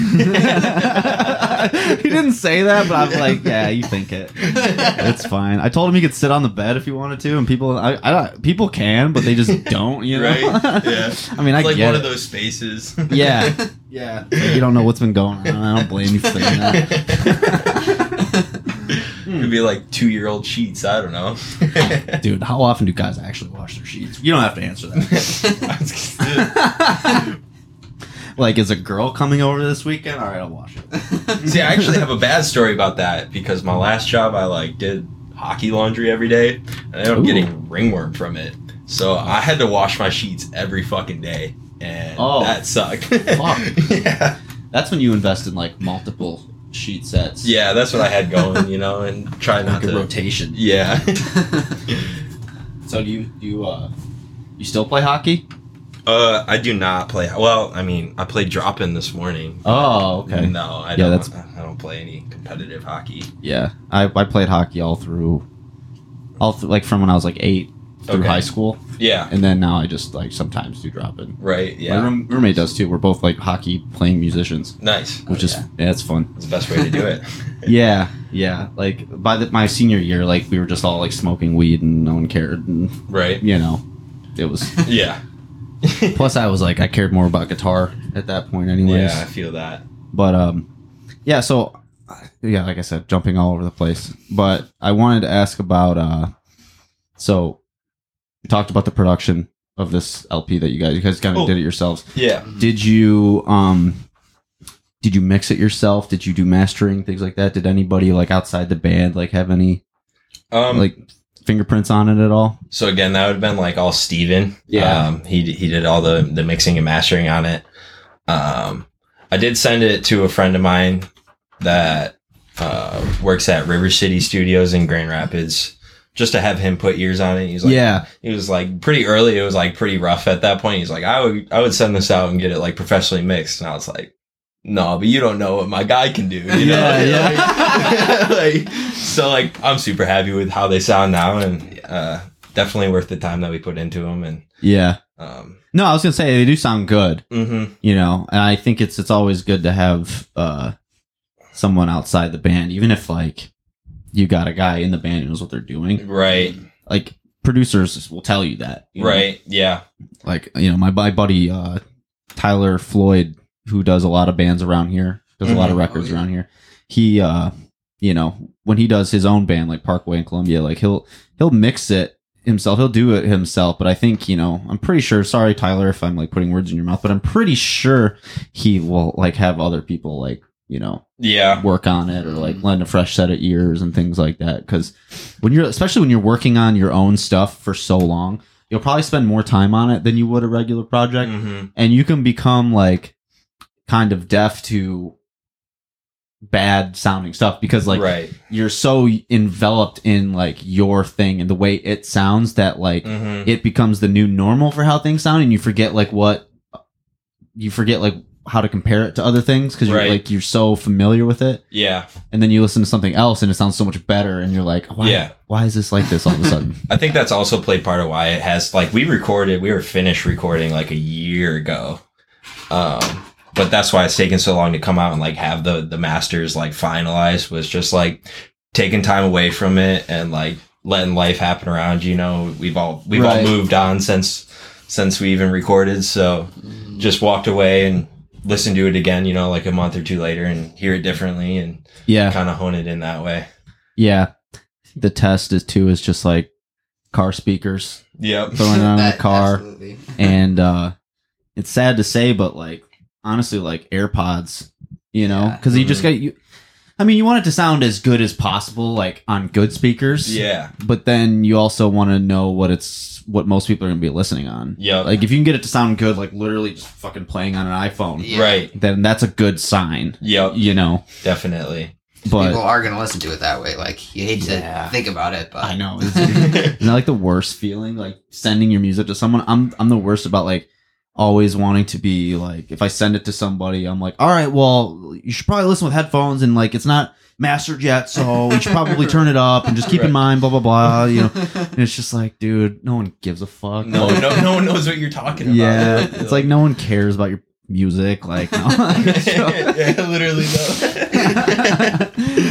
[SPEAKER 1] didn't say that, but I'm like, "Yeah, you think it. It's fine." I told him he could sit on the bed if he wanted to, and people, I, I don't- people can, but they just don't. You know?
[SPEAKER 2] Right, yeah.
[SPEAKER 1] I mean, I
[SPEAKER 2] It's like
[SPEAKER 1] get
[SPEAKER 2] one
[SPEAKER 1] it.
[SPEAKER 2] of those spaces.
[SPEAKER 1] Yeah, yeah. Like, you don't know what's been going on. I don't blame you for saying that.
[SPEAKER 2] Could be like two year old sheets. I don't know.
[SPEAKER 1] Dude, how often do guys actually wash their sheets? You don't have to answer that. Like, is a girl coming over this weekend? All right, I'll wash it.
[SPEAKER 2] See, I actually have a bad story about that because my last job, I like did hockey laundry every day, and I ended up getting ringworm from it. So I had to wash my sheets every fucking day, and
[SPEAKER 1] Oh.
[SPEAKER 2] that sucked.
[SPEAKER 1] Fuck.
[SPEAKER 2] yeah,
[SPEAKER 1] That's when you invest in like multiple sheet sets.
[SPEAKER 2] yeah, that's what I had going, you know, and try not
[SPEAKER 1] like
[SPEAKER 2] to.
[SPEAKER 1] rotation.
[SPEAKER 2] Yeah.
[SPEAKER 1] So do you do you uh you still play hockey?
[SPEAKER 2] Uh, I do not play. Well, I mean, I played drop in this morning.
[SPEAKER 1] Oh, okay.
[SPEAKER 2] No, I
[SPEAKER 1] Yeah,
[SPEAKER 2] don't.
[SPEAKER 1] that's-
[SPEAKER 2] I don't play any competitive hockey.
[SPEAKER 1] Yeah, I, I played hockey all through, all th- like from when I was like eight through
[SPEAKER 2] Okay.
[SPEAKER 1] high school,
[SPEAKER 2] Yeah.
[SPEAKER 1] and then now I just like sometimes do drop in.
[SPEAKER 2] Right.
[SPEAKER 1] My
[SPEAKER 2] Yeah.
[SPEAKER 1] room, roommate does too. We're both like hockey playing musicians,
[SPEAKER 2] Nice.
[SPEAKER 1] which is yeah, it's fun.
[SPEAKER 2] It's the best way to do it.
[SPEAKER 1] Yeah, yeah. Like by the, my senior year, like we were just all like smoking weed and no one cared, and
[SPEAKER 2] right.
[SPEAKER 1] you know, it was.
[SPEAKER 2] Yeah.
[SPEAKER 1] Plus, I was like, I cared more about guitar at that point, anyways.
[SPEAKER 2] Yeah, I feel that.
[SPEAKER 1] But um, yeah. So yeah, like I said, jumping all over the place. But I wanted to ask about uh, so talked about the production of this LP that you guys you guys kind of
[SPEAKER 2] Oh.
[SPEAKER 1] did it yourselves.
[SPEAKER 2] Yeah.
[SPEAKER 1] Did you um, did you mix it yourself? Did you do mastering things like that? Did anybody like outside the band like have any
[SPEAKER 2] Um.
[SPEAKER 1] like fingerprints on it at all?
[SPEAKER 2] so again, that would have been like all Steven.
[SPEAKER 1] Yeah.
[SPEAKER 2] Um. He he did all the the mixing and mastering on it. Um. I did send it to a friend of mine that uh works at River City Studios in Grand Rapids. Just to have him put ears on it. He's like,
[SPEAKER 1] yeah,
[SPEAKER 2] he was like pretty early. It was like pretty rough at that point. He's like, I would, I would send this out and get it like professionally mixed. And I was like, no, but you don't know what my guy can do. You know?
[SPEAKER 1] Yeah,
[SPEAKER 2] like, so like, I'm super happy with how they sound now and, uh, definitely worth the time that we put into them. And,
[SPEAKER 1] yeah.
[SPEAKER 2] um,
[SPEAKER 1] No, I was gonna say they do sound good.
[SPEAKER 2] mhm.
[SPEAKER 1] you know and i think it's it's always good to have uh someone outside the band even if like you got a guy in the band who knows what they're doing
[SPEAKER 2] right,
[SPEAKER 1] like producers will tell you that you know?
[SPEAKER 2] right. Yeah.
[SPEAKER 1] like you know my, my buddy uh tyler floyd who does a lot of bands around here does a lot of
[SPEAKER 3] Mhm.
[SPEAKER 1] records
[SPEAKER 3] Oh, yeah.
[SPEAKER 1] around here he uh you know when he does his own band like parkway in columbia like he'll he'll mix it himself he'll do it himself but i think you know i'm pretty sure sorry tyler if i'm like putting words in your mouth but i'm pretty sure he will like have other people like you know
[SPEAKER 2] Yeah.
[SPEAKER 1] work on it or
[SPEAKER 3] Mm-hmm.
[SPEAKER 1] like lend a fresh set of ears and things like that because when you're especially when you're working on your own stuff for so long you'll probably spend more time on it than you would a regular project
[SPEAKER 2] hmm
[SPEAKER 1] and you can become like kind of deaf to bad sounding stuff because like
[SPEAKER 2] right.
[SPEAKER 1] you're so enveloped in like your thing and the way it sounds that like
[SPEAKER 2] hmm
[SPEAKER 1] it becomes the new normal for how things sound and you forget like what you forget like how to compare it to other things because you're like you're so familiar with it
[SPEAKER 2] Yeah.
[SPEAKER 1] and then you listen to something else and it sounds so much better and you're like why,
[SPEAKER 2] Yeah.
[SPEAKER 1] why is this like this all of a sudden
[SPEAKER 2] I think that's also played part of why it has like we recorded, we were finished recording like a year ago. Um, but that's why it's taken so long to come out and like have the the masters like finalized was just like taking time away from it and like letting life happen around you. You know, we've all we've
[SPEAKER 1] Right.
[SPEAKER 2] all moved on since since we even recorded, so just walked away and listened to it again. You know, like a month or two later and hear it differently and
[SPEAKER 1] yeah
[SPEAKER 2] kind of hone it in that way.
[SPEAKER 1] yeah the test is too is just like car speakers
[SPEAKER 2] Yep.
[SPEAKER 1] throwing it on in the car
[SPEAKER 3] absolutely.
[SPEAKER 1] and uh it's sad to say but like honestly like airpods you know
[SPEAKER 3] Yeah.
[SPEAKER 1] because you just mm-hmm. got you i mean you want it to sound as good as possible like on good speakers
[SPEAKER 2] Yeah.
[SPEAKER 1] but then you also want to know what it's what most people are going to be listening on
[SPEAKER 2] Yeah.
[SPEAKER 1] like if you can get it to sound good like literally just fucking playing on an iphone
[SPEAKER 3] Yeah.
[SPEAKER 2] Right.
[SPEAKER 1] then that's a good sign
[SPEAKER 2] Yep.
[SPEAKER 1] you know
[SPEAKER 2] Definitely.
[SPEAKER 1] but
[SPEAKER 3] People are gonna listen to it that way. Like you hate to
[SPEAKER 1] Yeah.
[SPEAKER 3] think about it, but
[SPEAKER 1] i know Isn't isn't that like the worst feeling like sending your music to someone i'm i'm the worst about like always wanting to be like if i send it to somebody i'm like all right well you should probably listen with headphones and like it's not mastered yet so you should probably turn it up and just keep in mind blah blah blah you know and it's just like dude no one gives a fuck
[SPEAKER 2] No,
[SPEAKER 1] Like,
[SPEAKER 2] no, no one knows what you're talking about.
[SPEAKER 1] yeah it's like no one cares about your music like no
[SPEAKER 2] yeah, literally though.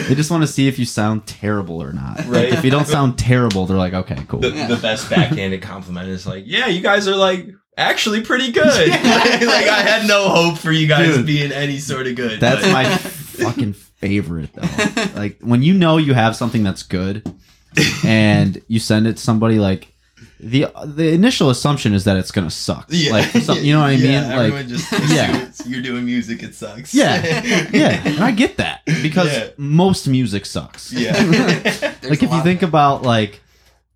[SPEAKER 1] they just want to see if you sound terrible or not Like,
[SPEAKER 2] Right.
[SPEAKER 1] if you don't sound terrible they're like okay cool
[SPEAKER 2] the, the best backhanded compliment is like, yeah, you guys are like actually pretty good. like, I had no hope for you guys
[SPEAKER 1] Dude.
[SPEAKER 2] being any sort of good.
[SPEAKER 1] That's
[SPEAKER 2] but-
[SPEAKER 1] my fucking favorite though. Like when you know you have something that's good and you send it to somebody like the the initial assumption is that it's gonna suck.
[SPEAKER 2] Yeah.
[SPEAKER 1] Like some, you know what I mean?
[SPEAKER 2] Everyone
[SPEAKER 1] like
[SPEAKER 2] just
[SPEAKER 1] yeah.
[SPEAKER 2] you're doing music, it sucks.
[SPEAKER 1] yeah, yeah, and I get that because
[SPEAKER 2] Yeah.
[SPEAKER 1] most music sucks.
[SPEAKER 2] yeah.
[SPEAKER 1] Like if you think about like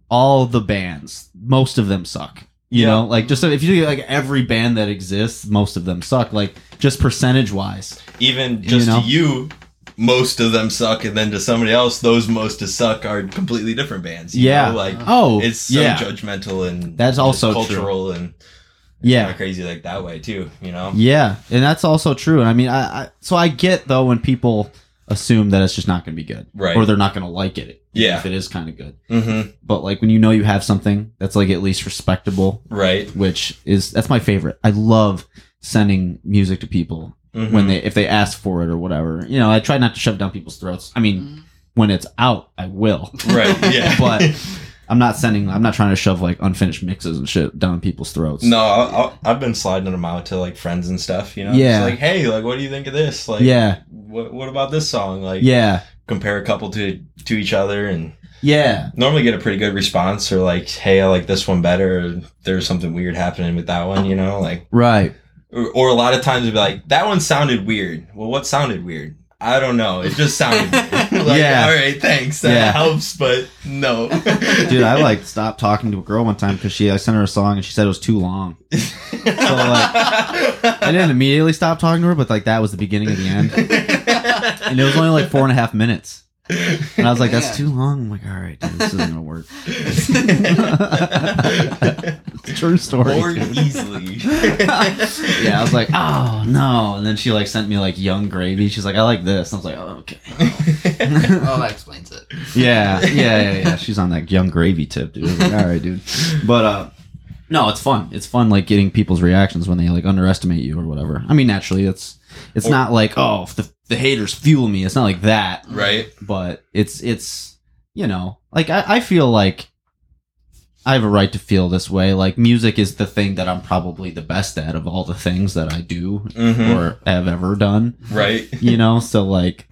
[SPEAKER 1] all the bands, most of them suck. You
[SPEAKER 2] Yeah.
[SPEAKER 1] know, like just if you think like every band that exists, most of them suck. Like just percentage wise.
[SPEAKER 2] Even just
[SPEAKER 1] know?
[SPEAKER 2] to you, most of them suck, and then to somebody else, those most to suck are completely different bands. you
[SPEAKER 1] Yeah.
[SPEAKER 2] know? like
[SPEAKER 1] Oh,
[SPEAKER 2] it's so
[SPEAKER 1] yeah.
[SPEAKER 2] judgmental and
[SPEAKER 1] That's also true.
[SPEAKER 2] cultural and
[SPEAKER 1] Yeah.
[SPEAKER 2] kinda crazy like that way too. You know.
[SPEAKER 1] Yeah, and that's also true. And I mean, I, I so I get though when people assume that it's just not going to be good,
[SPEAKER 2] Right.
[SPEAKER 1] Or they're not going to like it,
[SPEAKER 2] Yeah.
[SPEAKER 1] if it is kind of good.
[SPEAKER 2] Mm-hmm.
[SPEAKER 1] But like when you know you have something that's like at least respectable,
[SPEAKER 2] Right.
[SPEAKER 1] which is that's my favorite. I love sending music to people
[SPEAKER 2] Mhm.
[SPEAKER 1] when they if they ask for it or whatever. You know, I try not to shove down people's throats. I mean, when it's out, I will.
[SPEAKER 2] right. Yeah.
[SPEAKER 1] but I'm not sending. I'm not trying to shove like unfinished mixes and shit down people's throats.
[SPEAKER 2] no, I, I, I've been sliding them out to like friends and stuff. You know.
[SPEAKER 1] Yeah.
[SPEAKER 2] Just like, hey, like, what do you think of this? Like,
[SPEAKER 1] yeah,
[SPEAKER 2] What What about this song? Like,
[SPEAKER 1] yeah,
[SPEAKER 2] compare a couple to to each other and
[SPEAKER 1] yeah,
[SPEAKER 2] normally get a pretty good response or like hey i like this one better. There's something weird happening with that one you know like
[SPEAKER 1] right.
[SPEAKER 2] or, or a lot of times it'd be like that one sounded weird. Well what sounded weird? I don't know. It just sounded like,
[SPEAKER 1] Yeah.
[SPEAKER 2] all right thanks. That
[SPEAKER 1] Yeah.
[SPEAKER 2] helps but no.
[SPEAKER 1] Dude, I like stopped talking to a girl one time because she I sent her a song and she said it was too long. I didn't immediately stop talking to her, but like that was the beginning of the end, and it was only like four and a half minutes. And I was like, "That's too long." I'm like, "All right, dude, this isn't gonna work." True story.
[SPEAKER 2] more
[SPEAKER 1] dude.
[SPEAKER 2] easily
[SPEAKER 1] yeah, I was like, "Oh no!" And then she like sent me like Yung Gravy. She's like, "I like this." And I was like, "Oh, okay."
[SPEAKER 3] well, that explains it.
[SPEAKER 1] Yeah, yeah, yeah, yeah. She's on that Yung Gravy tip, dude. I was like, All right, dude. But uh, no, it's fun. It's fun like getting people's reactions when they like underestimate you or whatever. I mean, naturally, it's it's
[SPEAKER 2] Or-
[SPEAKER 1] not like oh the the haters fuel me. It's not like that.
[SPEAKER 2] right
[SPEAKER 1] But it's it's you know like I, I feel like I have a right to feel this way. Like music is the thing that I'm probably the best at of all the things that I do
[SPEAKER 2] Mhm.
[SPEAKER 1] or have ever done
[SPEAKER 2] right
[SPEAKER 1] you know so like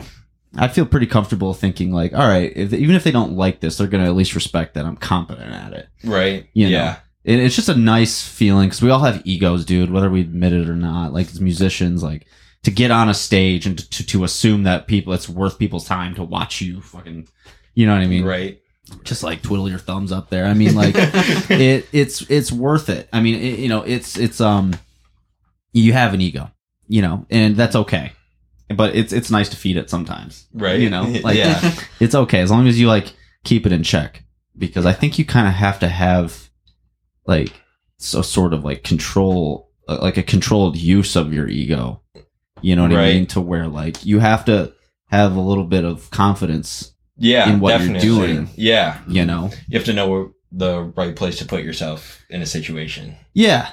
[SPEAKER 1] i feel pretty comfortable thinking like all right if, even if they don't like this they're gonna at least respect that i'm competent at it
[SPEAKER 2] right
[SPEAKER 1] You know.
[SPEAKER 2] yeah
[SPEAKER 1] it, it's just a nice feeling because we all have egos dude whether we admit it or not like as musicians like to get on a stage and to, to, assume that people it's worth people's time to watch you fucking you know what i mean
[SPEAKER 2] right
[SPEAKER 1] just like twiddle your thumbs up there i mean like it it's it's worth it. I mean, it, you know, it's it's um you have an ego, you know, and that's okay. But it's it's nice to feed it sometimes.
[SPEAKER 2] right
[SPEAKER 1] You know, like
[SPEAKER 2] yeah
[SPEAKER 1] it's okay as long as you like keep it in check because I think you kind of have to have like so sort of like control uh, like a controlled use of your ego. You know what I mean to where like you have to have a little bit of confidence,
[SPEAKER 2] yeah
[SPEAKER 1] in what you're doing.
[SPEAKER 2] yeah
[SPEAKER 1] you know.
[SPEAKER 2] you have to know the right place to put yourself in a situation
[SPEAKER 1] Yeah.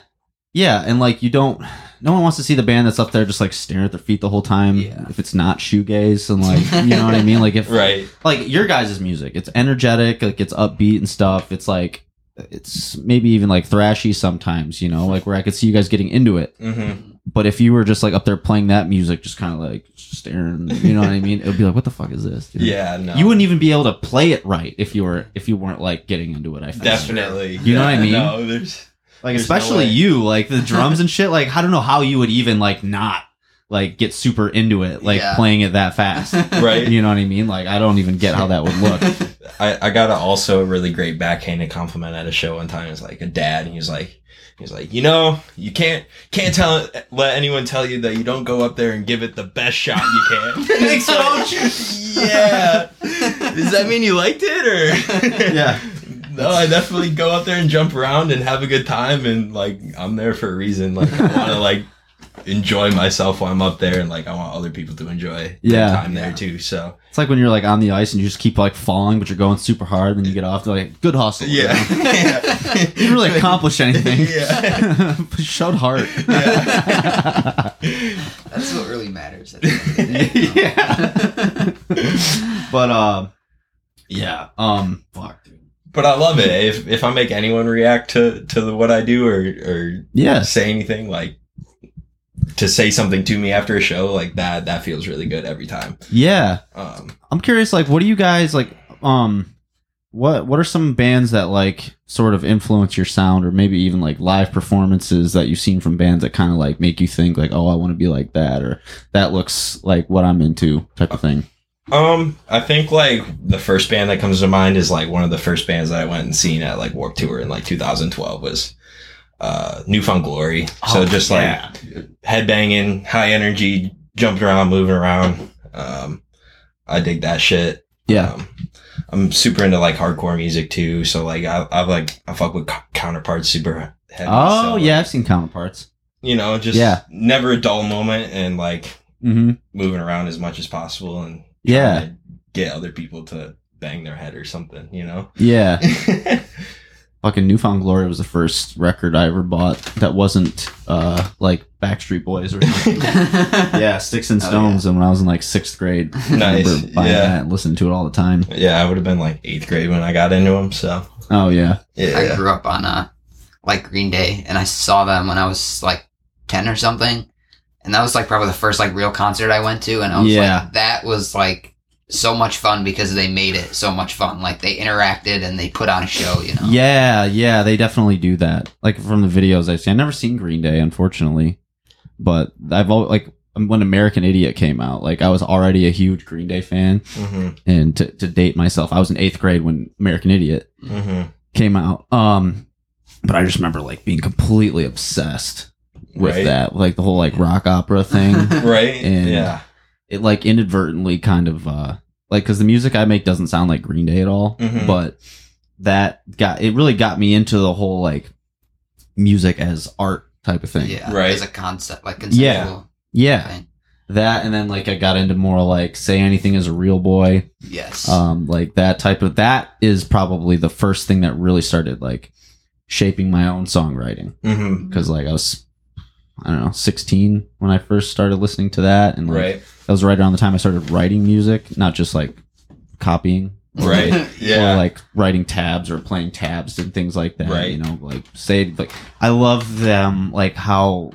[SPEAKER 1] Yeah, and like you don't no one wants to see the band that's up there just like staring at their feet the whole time
[SPEAKER 3] Yeah.
[SPEAKER 1] if it's not shoegaze and like you know what I mean? Like if
[SPEAKER 2] right
[SPEAKER 1] like your guys' music, it's energetic, like it's upbeat and stuff. It's like it's maybe even like thrashy sometimes, you know, like where I could see you guys getting into it.
[SPEAKER 2] mm-hmm.
[SPEAKER 1] But if you were just like up there playing that music, just kind of like staring, you know what I mean? It would be like, what the fuck is this? dude?
[SPEAKER 2] yeah no
[SPEAKER 1] You wouldn't even be able to play it right if you were if you weren't like getting into it. I feel.
[SPEAKER 2] Definitely.
[SPEAKER 1] You know what I mean?
[SPEAKER 2] No, there's
[SPEAKER 1] Like
[SPEAKER 2] There's
[SPEAKER 1] especially
[SPEAKER 2] way.
[SPEAKER 1] you, like the drums and shit. Like I don't know how you would even like not like get super into it, like
[SPEAKER 3] Yeah.
[SPEAKER 1] playing it that fast.
[SPEAKER 2] right.
[SPEAKER 1] You know what I mean? Like I don't even get how that would look.
[SPEAKER 2] I, I got a also a really great backhanded compliment at a show one time. It's like a dad, and he was like, he was like, you know, you can't can't tell let anyone tell you that you don't go up there and give it the best shot you can. It's yeah. Does that mean you liked it or?
[SPEAKER 1] Yeah.
[SPEAKER 2] No, I definitely go up there and jump around and have a good time, and like I'm there for a reason. Like I want to like enjoy myself while I'm up there, and like I want other people to enjoy
[SPEAKER 1] Yeah.
[SPEAKER 2] their time there too. So
[SPEAKER 1] It's like when you're like on the ice and you just keep like falling, but you're going super hard, and then you get off. They're like, "Good hustle."
[SPEAKER 2] yeah, yeah.
[SPEAKER 1] You didn't really accomplish anything.
[SPEAKER 2] Yeah.
[SPEAKER 1] But showed heart.
[SPEAKER 3] That's what really matters. At the end of the day, you
[SPEAKER 1] yeah. but um, yeah. Um, fuck. dude.
[SPEAKER 2] but I love it. If if I make anyone react to to the, what I do or or
[SPEAKER 1] yeah.
[SPEAKER 2] say anything like to say something to me after a show like that, that feels really good every time.
[SPEAKER 1] Yeah.
[SPEAKER 2] Um,
[SPEAKER 1] I'm curious, like, what do you guys like? Um, what what are some bands that like sort of influence your sound, or maybe even like live performances that you've seen from bands that kind of like make you think like, oh, I want to be like that, or that looks like what I'm into, type of thing.
[SPEAKER 2] um, I think like the first band that comes to mind is like one of the first bands that I went and seen at like Warped Tour in like 2012 was uh New Found Glory. so
[SPEAKER 1] Oh,
[SPEAKER 2] just
[SPEAKER 1] yeah.
[SPEAKER 2] like headbanging, high energy, jumping around, moving around. Um, I dig that shit.
[SPEAKER 1] Yeah.
[SPEAKER 2] Um, I'm super into like hardcore music too. So like I, I like I fuck with co- counterparts super heavy.
[SPEAKER 1] Oh
[SPEAKER 2] so,
[SPEAKER 1] yeah, I've seen counterparts.
[SPEAKER 2] You know, just
[SPEAKER 1] Yeah.
[SPEAKER 2] never a dull moment and like
[SPEAKER 1] Mm-hmm.
[SPEAKER 2] moving around as much as possible and
[SPEAKER 1] Yeah.
[SPEAKER 2] get other people to bang their head or something, you know?
[SPEAKER 1] Yeah. Fucking New Found Glory was the first record I ever bought that wasn't uh like Backstreet Boys or something. yeah, Sticks and
[SPEAKER 3] Oh,
[SPEAKER 1] Stones. And when I was in like sixth grade, I
[SPEAKER 2] Nice,
[SPEAKER 1] remember buying
[SPEAKER 2] yeah.
[SPEAKER 1] that and listening to it all the time.
[SPEAKER 2] yeah, I would have been like eighth grade when I got into them, so
[SPEAKER 1] Oh yeah,
[SPEAKER 2] Yeah.
[SPEAKER 3] I grew up on uh like Green Day, and I saw them when I was like ten or something, and that was like probably the first like real concert I went to, and I was
[SPEAKER 1] Yeah.
[SPEAKER 3] like, that was like so much fun because they made it so much fun. Like they interacted and they put on a show, you know.
[SPEAKER 1] yeah, yeah. They definitely do that. Like from the videos I've seen, I've never seen Green Day, unfortunately, but I've always like when American Idiot came out, like I was already a huge Green Day fan,
[SPEAKER 2] hmm
[SPEAKER 1] and to, to date myself, I was in eighth grade when American Idiot
[SPEAKER 2] hmm
[SPEAKER 1] came out. Um, but I just remember like being completely obsessed with
[SPEAKER 2] Right.
[SPEAKER 1] that, like the whole like rock opera thing.
[SPEAKER 2] Right?
[SPEAKER 1] And-
[SPEAKER 2] yeah.
[SPEAKER 1] It like inadvertently kind of uh like because the music I make doesn't sound like Green Day at all,
[SPEAKER 2] Mhm.
[SPEAKER 1] but that got it really got me into the whole like music as art type of thing.
[SPEAKER 3] yeah,
[SPEAKER 2] Right.
[SPEAKER 3] as a concept, like conceptual
[SPEAKER 1] Yeah. Yeah,
[SPEAKER 3] thing.
[SPEAKER 1] that and then like I got into more like say anything is a real boy,
[SPEAKER 3] Yes.
[SPEAKER 1] um, like that type of that is probably the first thing that really started like shaping my own songwriting
[SPEAKER 2] hmm
[SPEAKER 1] because like I was I don't know 16 when I first started listening to that and like,
[SPEAKER 2] Right.
[SPEAKER 1] That was right around the time I started writing music, not just like copying
[SPEAKER 2] Right.
[SPEAKER 1] or
[SPEAKER 2] Yeah.
[SPEAKER 1] like writing tabs or playing tabs and things like that.
[SPEAKER 2] Right.
[SPEAKER 1] You know, like say like I love them like how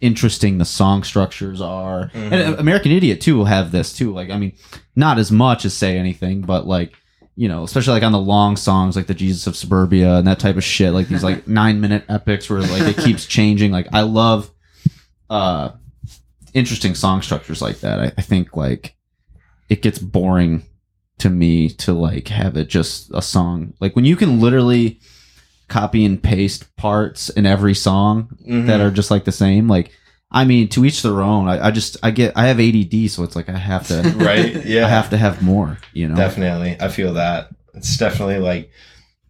[SPEAKER 1] interesting the song structures are.
[SPEAKER 2] Mhm.
[SPEAKER 1] And American Idiot too will have this too. Like I mean, not as much as say anything, but like you know, especially like on the long songs like the Jesus of Suburbia and that type of shit, like these like nine minute epics where like it keeps changing. Like I love uh interesting song structures like that. I, I think like it gets boring to me to like have it just a song. Like when you can literally copy and paste parts in every song
[SPEAKER 2] Mhm.
[SPEAKER 1] that are just like the same. Like, I mean, to each their own. I, I just, I get, I have ADD, so it's like I have to,
[SPEAKER 2] right. Yeah.
[SPEAKER 1] I have to have more, you know?
[SPEAKER 2] Definitely. I feel that. It's definitely like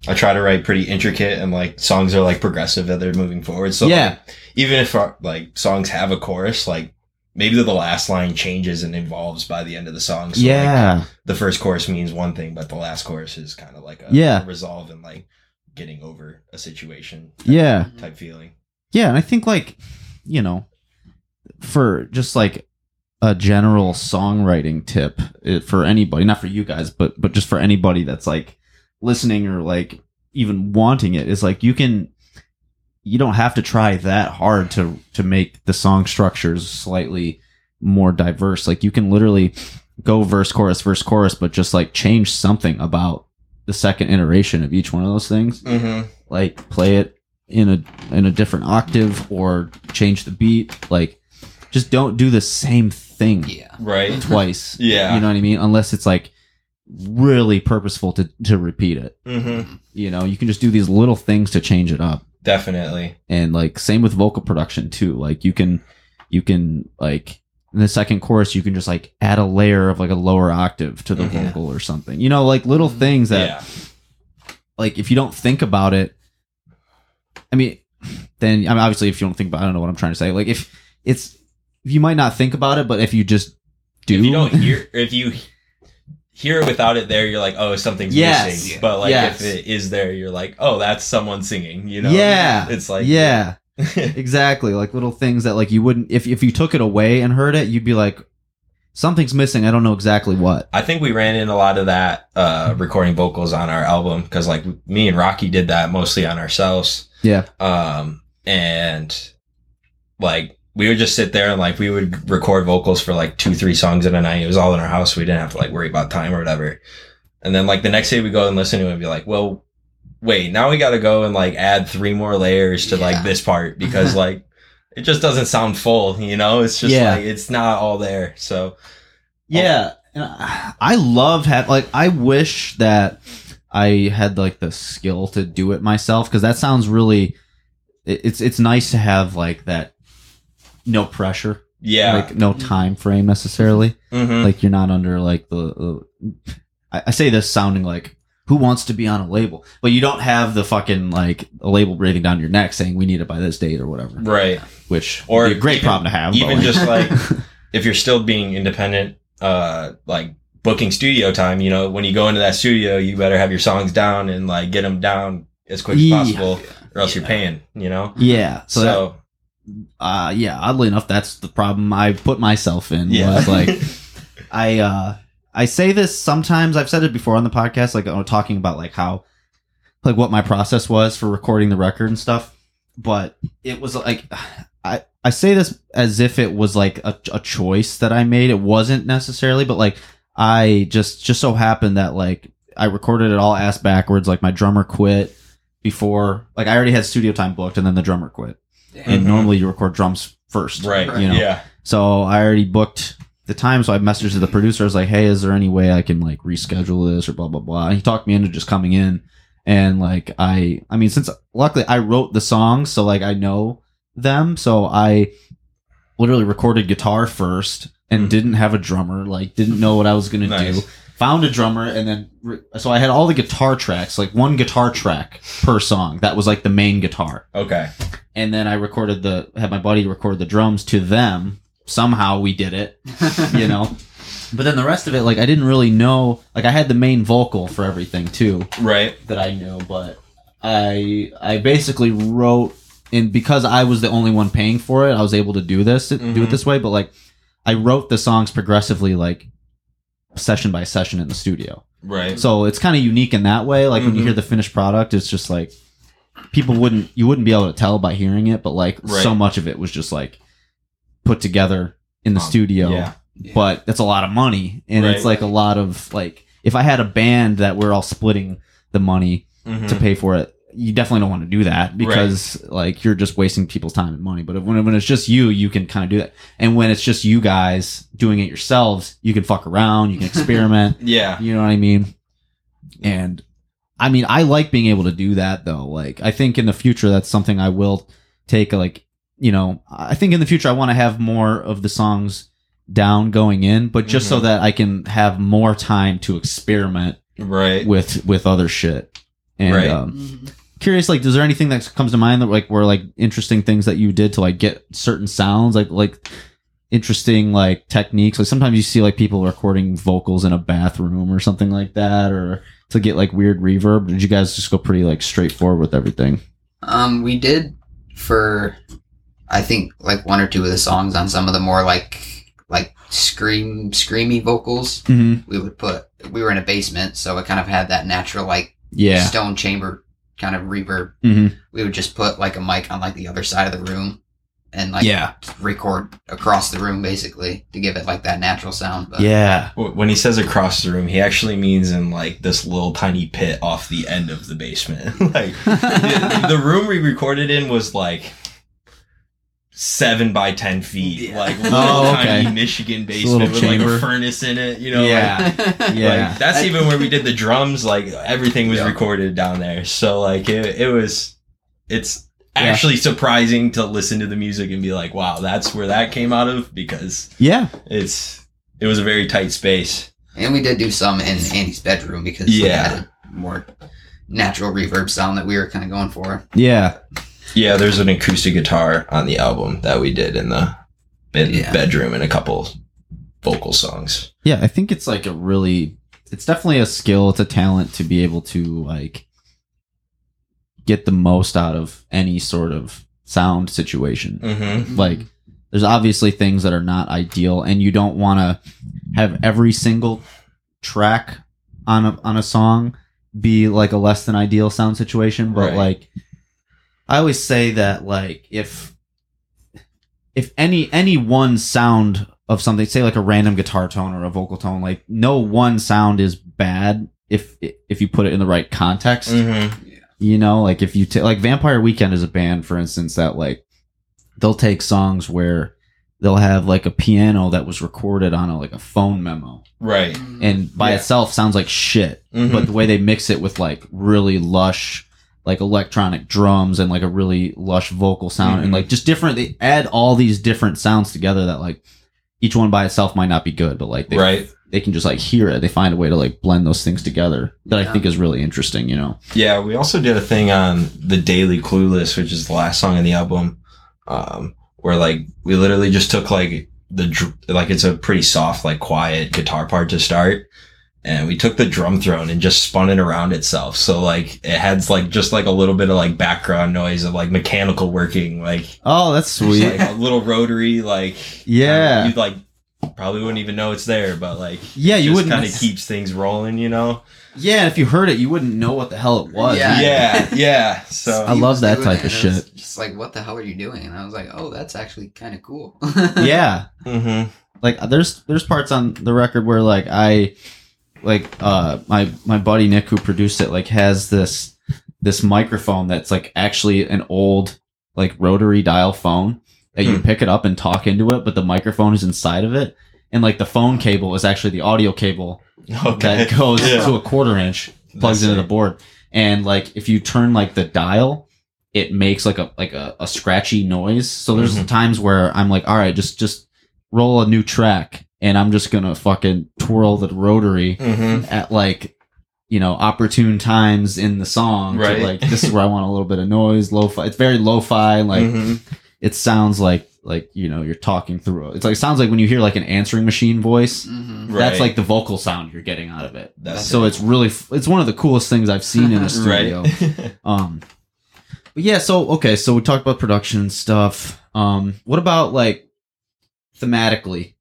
[SPEAKER 2] I try to write pretty intricate and like songs are like progressive that they're moving forward. So
[SPEAKER 1] yeah.
[SPEAKER 2] like, even if uh, like songs have a chorus, like maybe the last line changes and evolves by the end of the song. So like,
[SPEAKER 1] yeah.
[SPEAKER 2] the first chorus means one thing, but the last chorus is kind of like a,
[SPEAKER 1] Yeah.
[SPEAKER 2] resolve and like getting over a situation. type-
[SPEAKER 1] Yeah.
[SPEAKER 2] Type feeling.
[SPEAKER 1] Yeah. And I think like, you know, for just like a general songwriting tip for anybody, not for you guys, but, but just for anybody that's like listening or like even wanting it is like you can, you don't have to try that hard to to make the song structures slightly more diverse. Like you can literally go verse chorus verse chorus, but just like change something about the second iteration of each one of those things.
[SPEAKER 2] Mm-hmm.
[SPEAKER 1] Like play it in a in a different octave or change the beat. Like just don't do the same thing
[SPEAKER 3] yeah.
[SPEAKER 2] Right.
[SPEAKER 1] twice.
[SPEAKER 2] Yeah.
[SPEAKER 1] You know what I mean? Unless it's like really purposeful to to repeat it.
[SPEAKER 2] Mm-hmm.
[SPEAKER 1] You know, you can just do these little things to change it up
[SPEAKER 2] Definitely.
[SPEAKER 1] and like same with vocal production too like you can you can like in the second chorus you can just like add a layer of like a lower octave to the
[SPEAKER 2] Mhm.
[SPEAKER 1] vocal or something you know like little things that
[SPEAKER 2] yeah.
[SPEAKER 1] like if you don't think about it i mean then i mean obviously if you don't think about i don't know what i'm trying to say like if it's you might not think about it but if you just do
[SPEAKER 2] If you don't hear, if you hear it without it there, you're like, oh, something's
[SPEAKER 1] Yes.
[SPEAKER 2] missing. But like,
[SPEAKER 1] Yes.
[SPEAKER 2] if it is there, you're like, oh, that's someone singing. You know?
[SPEAKER 1] yeah
[SPEAKER 2] It's like,
[SPEAKER 1] yeah exactly like little things that like you wouldn't if if you took it away and heard it you'd be like something's missing i don't know exactly what
[SPEAKER 2] I think we ran in a lot of that uh, recording vocals on our album because like me and Rocky did that mostly on ourselves.
[SPEAKER 1] Yeah.
[SPEAKER 2] Um, and like we would just sit there and like we would record vocals for like two, three songs in a night. It was all in our house. So We didn't have to like worry about time or whatever. And then like the next day we go and listen to it and be like, well, wait, now we got to go and like add three more layers to like this part because like it just doesn't sound full, you know? It's just
[SPEAKER 1] Yeah.
[SPEAKER 2] like it's not all there. So
[SPEAKER 1] Yeah, oh. I I love have like I wish that I had like the skill to do it myself because that sounds really. It's it's nice to have like that, no pressure,
[SPEAKER 2] yeah.
[SPEAKER 1] like no time frame necessarily.
[SPEAKER 2] Mhm.
[SPEAKER 1] Like you're not under like the. the I, I say this sounding like who wants to be on a label, but you don't have the fucking like a label breathing down your neck saying we need it by this date or whatever.
[SPEAKER 2] right.
[SPEAKER 1] Which
[SPEAKER 2] Or
[SPEAKER 1] would be a great
[SPEAKER 2] even-
[SPEAKER 1] problem to have. but,
[SPEAKER 2] even just like- if you're still being independent uh like booking studio time, you know, when you go into that studio, you better have your songs down and like get them down as quick
[SPEAKER 1] Yeah.
[SPEAKER 2] as possible, or else you're paying. You know.
[SPEAKER 1] Yeah. So,
[SPEAKER 2] So,
[SPEAKER 1] that, uh, yeah, oddly enough, that's the problem I put myself in.
[SPEAKER 2] yeah,
[SPEAKER 1] Was like, I uh I say this sometimes. I've said it before on the podcast, like uh, talking about like how like what my process was for recording the record and stuff. But it was like I I say this as if it was like a, a choice that I made. It wasn't necessarily, but like I just just so happened that like I recorded it all ass backwards. Like my drummer quit before. Like I already had studio time booked, and then the drummer quit. And
[SPEAKER 2] Mhm.
[SPEAKER 1] normally you record drums first,
[SPEAKER 2] right,
[SPEAKER 1] You know,
[SPEAKER 2] yeah,
[SPEAKER 1] so I already booked the time. So I messaged the producer. I was like, "Hey, is there any way I can like reschedule this or blah blah blah?" And he talked me into just coming in. And like I, I mean, since luckily I wrote the songs, so like I know them. So I literally recorded guitar first and
[SPEAKER 2] Mhm.
[SPEAKER 1] didn't have a drummer. Like didn't know what I was gonna
[SPEAKER 2] Nice.
[SPEAKER 1] do. Found a drummer and then re- so I had all the guitar tracks, like one guitar track per song. That was like the main guitar
[SPEAKER 2] okay,
[SPEAKER 1] and then I recorded the had my buddy record the drums to them. Somehow we did it, you know. but then the rest of it, like I didn't really know. Like I had the main vocal for everything too
[SPEAKER 2] right,
[SPEAKER 1] that I knew, but I I basically wrote and because I was the only one paying for it, I was able to do this do
[SPEAKER 2] Mhm.
[SPEAKER 1] it this way. But like I wrote the songs progressively, like session by session in the studio.
[SPEAKER 2] right,
[SPEAKER 1] So it's kind of unique in that way. Like when you
[SPEAKER 2] Mhm.
[SPEAKER 1] hear the finished product, it's just like people wouldn't you wouldn't be able to tell by hearing it, but like
[SPEAKER 2] Right.
[SPEAKER 1] so much of it was just like put together in the
[SPEAKER 2] Um,
[SPEAKER 1] studio.
[SPEAKER 2] yeah,
[SPEAKER 1] But it's a lot of money, and it's
[SPEAKER 2] Right.
[SPEAKER 1] like a lot of like if I had a band that we're all splitting the money
[SPEAKER 2] Mhm.
[SPEAKER 1] to pay for it. You definitely don't want to do that because like you're just wasting people's time and money. But when when it's just you, you can kind of do that. And when it's just you guys doing it yourselves, you can fuck around, you can experiment.
[SPEAKER 2] yeah,
[SPEAKER 1] You know what I mean? And I mean, I like being able to do that though. Like, I think in the future, that's something I will take. Like, you know, I think in the future, I want to have more of the songs down going in, but just so
[SPEAKER 2] Mhm.
[SPEAKER 1] that I can have more time to experiment
[SPEAKER 2] right,
[SPEAKER 1] with with other shit. And
[SPEAKER 2] Right.
[SPEAKER 1] um,
[SPEAKER 3] Mhm.
[SPEAKER 1] Curious, like, is there anything that comes to mind that like were like interesting things that you did to like get certain sounds, like like interesting like techniques? Like sometimes you see like people recording vocals in a bathroom or something like that, or to get like weird reverb. Did you guys just go pretty like straightforward with everything?
[SPEAKER 3] Um, we did for, I think like one or two of the songs on some of the more like like scream screamy vocals.
[SPEAKER 1] Mm-hmm.
[SPEAKER 3] We would put we were in a basement, so it kind of had that natural like
[SPEAKER 1] Yeah.
[SPEAKER 3] stone chamber kind of reverb.
[SPEAKER 1] Mm-hmm.
[SPEAKER 3] We would just put like a mic on like the other side of the room and like
[SPEAKER 1] yeah.
[SPEAKER 3] record across the room basically to give it like that natural sound. But
[SPEAKER 1] Yeah.
[SPEAKER 2] When he says across the room, he actually means in like this little tiny pit off the end of the basement. like the, the room we recorded in was like seven by ten feet,
[SPEAKER 3] Yeah.
[SPEAKER 2] like little
[SPEAKER 1] Oh,
[SPEAKER 2] tiny
[SPEAKER 1] okay.
[SPEAKER 2] Michigan basement
[SPEAKER 1] little
[SPEAKER 2] with like a furnace in it. You know,
[SPEAKER 1] Yeah.
[SPEAKER 2] like,
[SPEAKER 1] Yeah.
[SPEAKER 2] like, that's even where we did the drums. Like everything was
[SPEAKER 3] Yeah.
[SPEAKER 2] recorded down there. So like it, it was, it's
[SPEAKER 1] Yeah.
[SPEAKER 2] actually surprising to listen to the music and be like, wow, that's where that came out of because
[SPEAKER 1] Yeah.
[SPEAKER 2] it's it was a very tight space.
[SPEAKER 3] and we did do some in Andy's bedroom because
[SPEAKER 2] Yeah.
[SPEAKER 3] yeah, had a more natural reverb sound that we were kind of going for.
[SPEAKER 1] Yeah.
[SPEAKER 2] Yeah, there's an acoustic guitar on the album that we did in the in
[SPEAKER 3] Yeah.
[SPEAKER 2] bedroom and a couple vocal songs.
[SPEAKER 1] Yeah. I think it's like a really, it's definitely a skill. It's a talent to be able to like get the most out of any sort of sound situation.
[SPEAKER 2] Mm-hmm.
[SPEAKER 1] Like, there's obviously things that are not ideal, and you don't want to have every single track on a on a song be like a less than ideal sound situation. But
[SPEAKER 2] Right.
[SPEAKER 1] like, I always say that like if if any any one sound of something, say like a random guitar tone or a vocal tone, like no one sound is bad if if you put it in the right context.
[SPEAKER 2] Mm-hmm.
[SPEAKER 1] You know, like if you take like Vampire Weekend is a band, for instance, that like they'll take songs where they'll have like a piano that was recorded on a like a phone memo
[SPEAKER 2] Right.
[SPEAKER 1] and by
[SPEAKER 2] Yeah.
[SPEAKER 1] itself sounds like shit.
[SPEAKER 2] Mhm.
[SPEAKER 1] But the way they mix it with like really lush like electronic drums and like a really lush vocal sound and
[SPEAKER 2] Mhm.
[SPEAKER 1] like just different they add all these different sounds together that like each one by itself might not be good, but like they
[SPEAKER 2] right.
[SPEAKER 1] they can just like hear it. They find a way to like blend those things together that I think is really interesting, you know.
[SPEAKER 2] Yeah, we also did a thing on the Daily Clueless, which is the last song on the album, um, where like we literally just took like the like it's a pretty soft, like quiet guitar part to start. And we took the drum throne and just spun it around itself. So like it had like just like a little bit of like background noise of like mechanical working, like,
[SPEAKER 1] Oh, that's sweet.
[SPEAKER 2] like a little rotary, like
[SPEAKER 1] yeah.
[SPEAKER 2] you like probably wouldn't even know it's there, but like
[SPEAKER 1] Yeah, you
[SPEAKER 2] just
[SPEAKER 1] wouldn't
[SPEAKER 2] kind of keeps things rolling, you know?
[SPEAKER 1] Yeah, and if you heard it, you wouldn't know what the hell it was.
[SPEAKER 3] Yeah.
[SPEAKER 2] Yeah, yeah. So
[SPEAKER 1] I love that type of
[SPEAKER 3] and it was
[SPEAKER 1] shit.
[SPEAKER 3] Just like, what the hell are you doing? And I was like, oh, that's actually kind of cool.
[SPEAKER 1] yeah.
[SPEAKER 2] mhm.
[SPEAKER 1] Like there's there's parts on the record where like I like uh my my buddy Nick who produced it like has this this microphone that's like actually an old like rotary dial phone that you
[SPEAKER 2] Hmm.
[SPEAKER 1] pick it up and talk into it, but the microphone is inside of it. And like the phone cable is actually the audio cable
[SPEAKER 2] okay.
[SPEAKER 1] that goes
[SPEAKER 2] Yeah.
[SPEAKER 1] to a quarter inch plugs
[SPEAKER 2] That's
[SPEAKER 1] into the board and like if you turn like the dial it makes like a like a, a scratchy noise so there's
[SPEAKER 2] Mhm.
[SPEAKER 1] times where i'm like all right just just roll a new track and i'm just gonna fucking twirl the rotary
[SPEAKER 2] Mhm.
[SPEAKER 1] at like you know opportune times in the song to,
[SPEAKER 2] Right.
[SPEAKER 1] like this is where i want a little bit of noise lo-fi it's very lo-fi like
[SPEAKER 2] Mhm.
[SPEAKER 1] it sounds like like you know you're talking through it's like it sounds like when you hear like an answering machine voice
[SPEAKER 3] hmm
[SPEAKER 2] Right.
[SPEAKER 1] that's like the vocal sound you're getting out of it
[SPEAKER 2] That's
[SPEAKER 1] so it's really it's one of the coolest things I've seen in a studio.
[SPEAKER 2] right.
[SPEAKER 1] Um, but yeah, so okay, so we talked about production and stuff. Um, what about like thematically?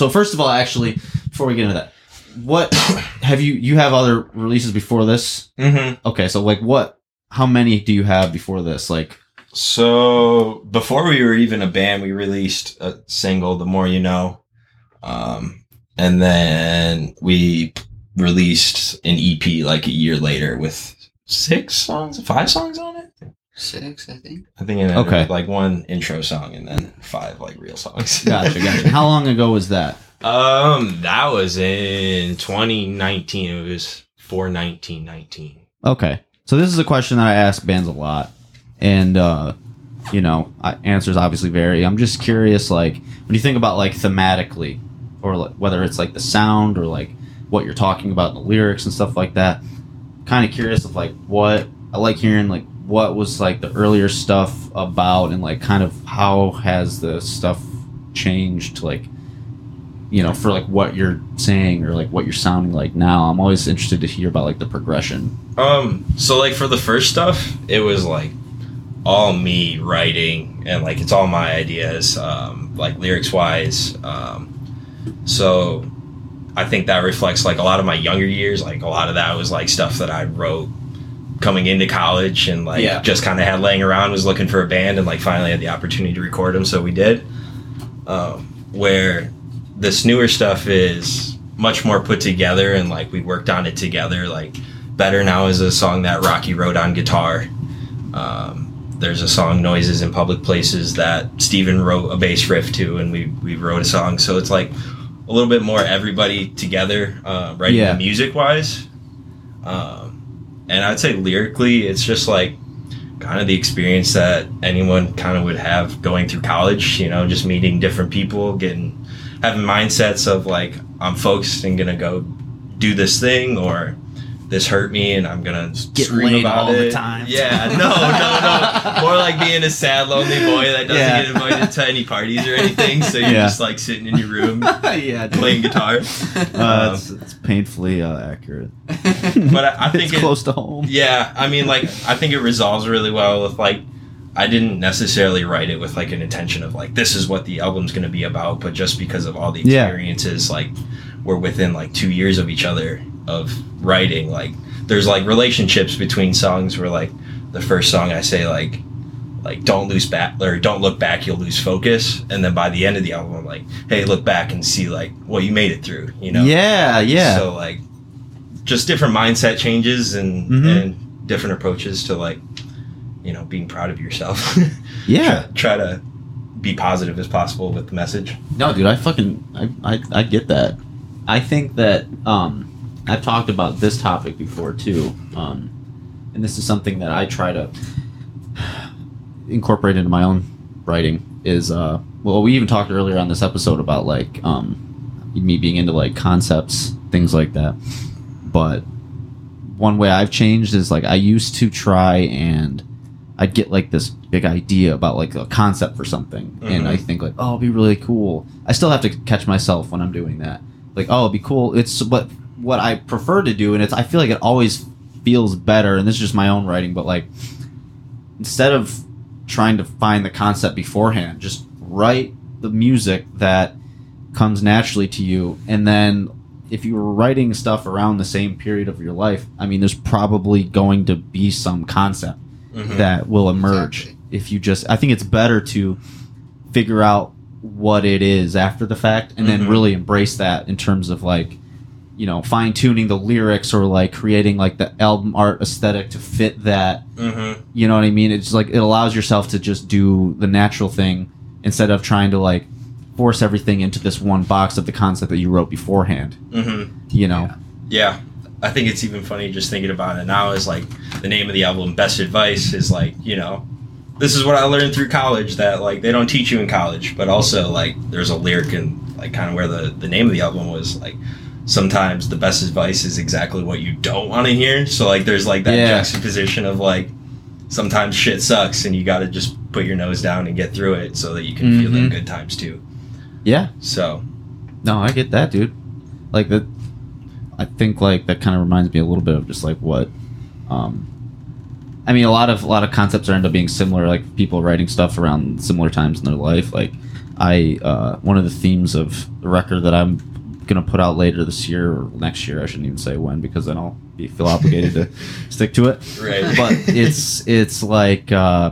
[SPEAKER 1] So first of all, actually, before we get into that, what have you you have other releases before this?
[SPEAKER 2] hmm
[SPEAKER 1] Okay, so like what? How many do you have before this? Like,
[SPEAKER 2] So before we were even a band, we released a single, "The More You Know," um, and then we released an EP like a year later with six songs, five songs on it.
[SPEAKER 3] Six, I think.
[SPEAKER 2] I think it
[SPEAKER 1] Okay.
[SPEAKER 2] like one intro song and then five like real songs.
[SPEAKER 1] gotcha, gotcha. How long ago was that?
[SPEAKER 2] um, that was in 2019. It was for 1919.
[SPEAKER 1] Okay. So this is a question that I ask bands a lot, and uh, you know, I, answers obviously vary. I'm just curious, like when you think about like thematically, or like, whether it's like the sound or like what you're talking about in the lyrics and stuff like that. Kind of curious of like what I like hearing, like what was like the earlier stuff about, and like kind of how has the stuff changed, like you know, for like what you're saying or like what you're sounding like now. I'm always interested to hear about like the progression.
[SPEAKER 2] Um, so like for the first stuff, it was like all me writing and like it's all my ideas, um, like lyrics wise. Um, so I think that reflects like a lot of my younger years. Like a lot of that was like stuff that I wrote coming into college and like
[SPEAKER 1] Yeah.
[SPEAKER 2] just kind of had laying around, was looking for a band and like finally had the opportunity to record them. So we did. Um, where this newer stuff is much more put together and like we worked on it together. Like Better Now is a song that Rocky wrote on guitar. Um, there's a song Noises in Public Places that Steven wrote a bass riff to and we, we wrote a song. So it's like a little bit more everybody together, uh, writing
[SPEAKER 1] Yeah.
[SPEAKER 2] music wise. Um, and I'd say lyrically, it's just like kind of the experience that anyone kind of would have going through college, you know, just meeting different people, getting, having mindsets of like, I'm focused and gonna go do this thing or this hurt me and I'm gonna
[SPEAKER 1] Get
[SPEAKER 2] scream about
[SPEAKER 1] all the time.
[SPEAKER 2] Yeah, no, no, no. More like being a sad, lonely boy that doesn't
[SPEAKER 1] Yeah.
[SPEAKER 2] get invited to any parties or anything. So you're
[SPEAKER 1] Yeah.
[SPEAKER 2] just like sitting in your room
[SPEAKER 1] yeah,
[SPEAKER 2] playing guitar.
[SPEAKER 1] Uh, it's, it's painfully uh, accurate.
[SPEAKER 2] But I, I think
[SPEAKER 1] it's
[SPEAKER 2] it,
[SPEAKER 1] close to home.
[SPEAKER 2] Yeah, I mean, like, I think it resolves really well with like, I didn't necessarily write it with like an intention of like this is what the album's going to be about, but just because of all the
[SPEAKER 1] Yeah.
[SPEAKER 2] experiences, like, we're within like two years of each other of writing. Like, there's like relationships between songs where like the first song I say like, like don't lose back or don't look back, you'll lose focus, and then by the end of the album, I'm like, hey, look back and see like well you made it through, you know?
[SPEAKER 1] Yeah, yeah.
[SPEAKER 2] So like, just different mindset changes and
[SPEAKER 1] Mhm.
[SPEAKER 2] and different approaches to like, you know, being proud of yourself.
[SPEAKER 1] yeah.
[SPEAKER 2] try, try to be positive as possible with the message.
[SPEAKER 1] No, dude, I fucking I, I I get that. I think that um I've talked about this topic before too. Um and this is something that I try to incorporate into my own writing is uh well we even talked earlier on this episode about like um me being into like concepts, things like that. But one way I've changed is like I used to try and I'd get like this big idea about like a concept for something, and
[SPEAKER 2] Mhm.
[SPEAKER 1] I think like, oh, it'd be really cool. I still have to catch myself when I'm doing that. Like, oh, it'd be cool. It's what what I prefer to do, and it's I feel like it always feels better. And this is just my own writing, but like instead of trying to find the concept beforehand, just write the music that comes naturally to you, and then if you were writing stuff around the same period of your life, I mean, there's probably going to be some concept
[SPEAKER 2] Mhm.
[SPEAKER 1] that will emerge
[SPEAKER 3] Exactly.
[SPEAKER 1] if you just i think it's better to figure out what it is after the fact and
[SPEAKER 2] Mhm.
[SPEAKER 1] then really embrace that in terms of like you know fine tuning the lyrics or like creating like the album art aesthetic to fit that
[SPEAKER 2] Mhm.
[SPEAKER 1] you know what i mean it's like it allows yourself to just do the natural thing instead of trying to like force everything into this one box of the concept that you wrote beforehand
[SPEAKER 2] Mhm.
[SPEAKER 1] you know
[SPEAKER 2] Yeah. I think it's even funny just thinking about it now is like the name of the album Best Advice is like, you know, this is what I learned through college that like they don't teach you in college, but also like there's a lyric in like kind of where the the name of the album was like sometimes the best advice is exactly what you don't want to hear. So like there's like that
[SPEAKER 1] Yeah.
[SPEAKER 2] juxtaposition of like sometimes shit sucks and you got to just put your nose down and get through it so that you can feel the
[SPEAKER 1] Mhm.
[SPEAKER 2] good times too.
[SPEAKER 1] yeah
[SPEAKER 2] So,
[SPEAKER 1] No, I get that, dude. Like that. I think like that kind of reminds me a little bit of just like what. Um, I mean, a lot of a lot of concepts are end up being similar. Like people writing stuff around similar times in their life. Like I, uh, one of the themes of the record that I'm gonna put out later this year or next year. I shouldn't even say when because then I'll be feel obligated to stick to it
[SPEAKER 2] right.
[SPEAKER 1] but it's it's like uh,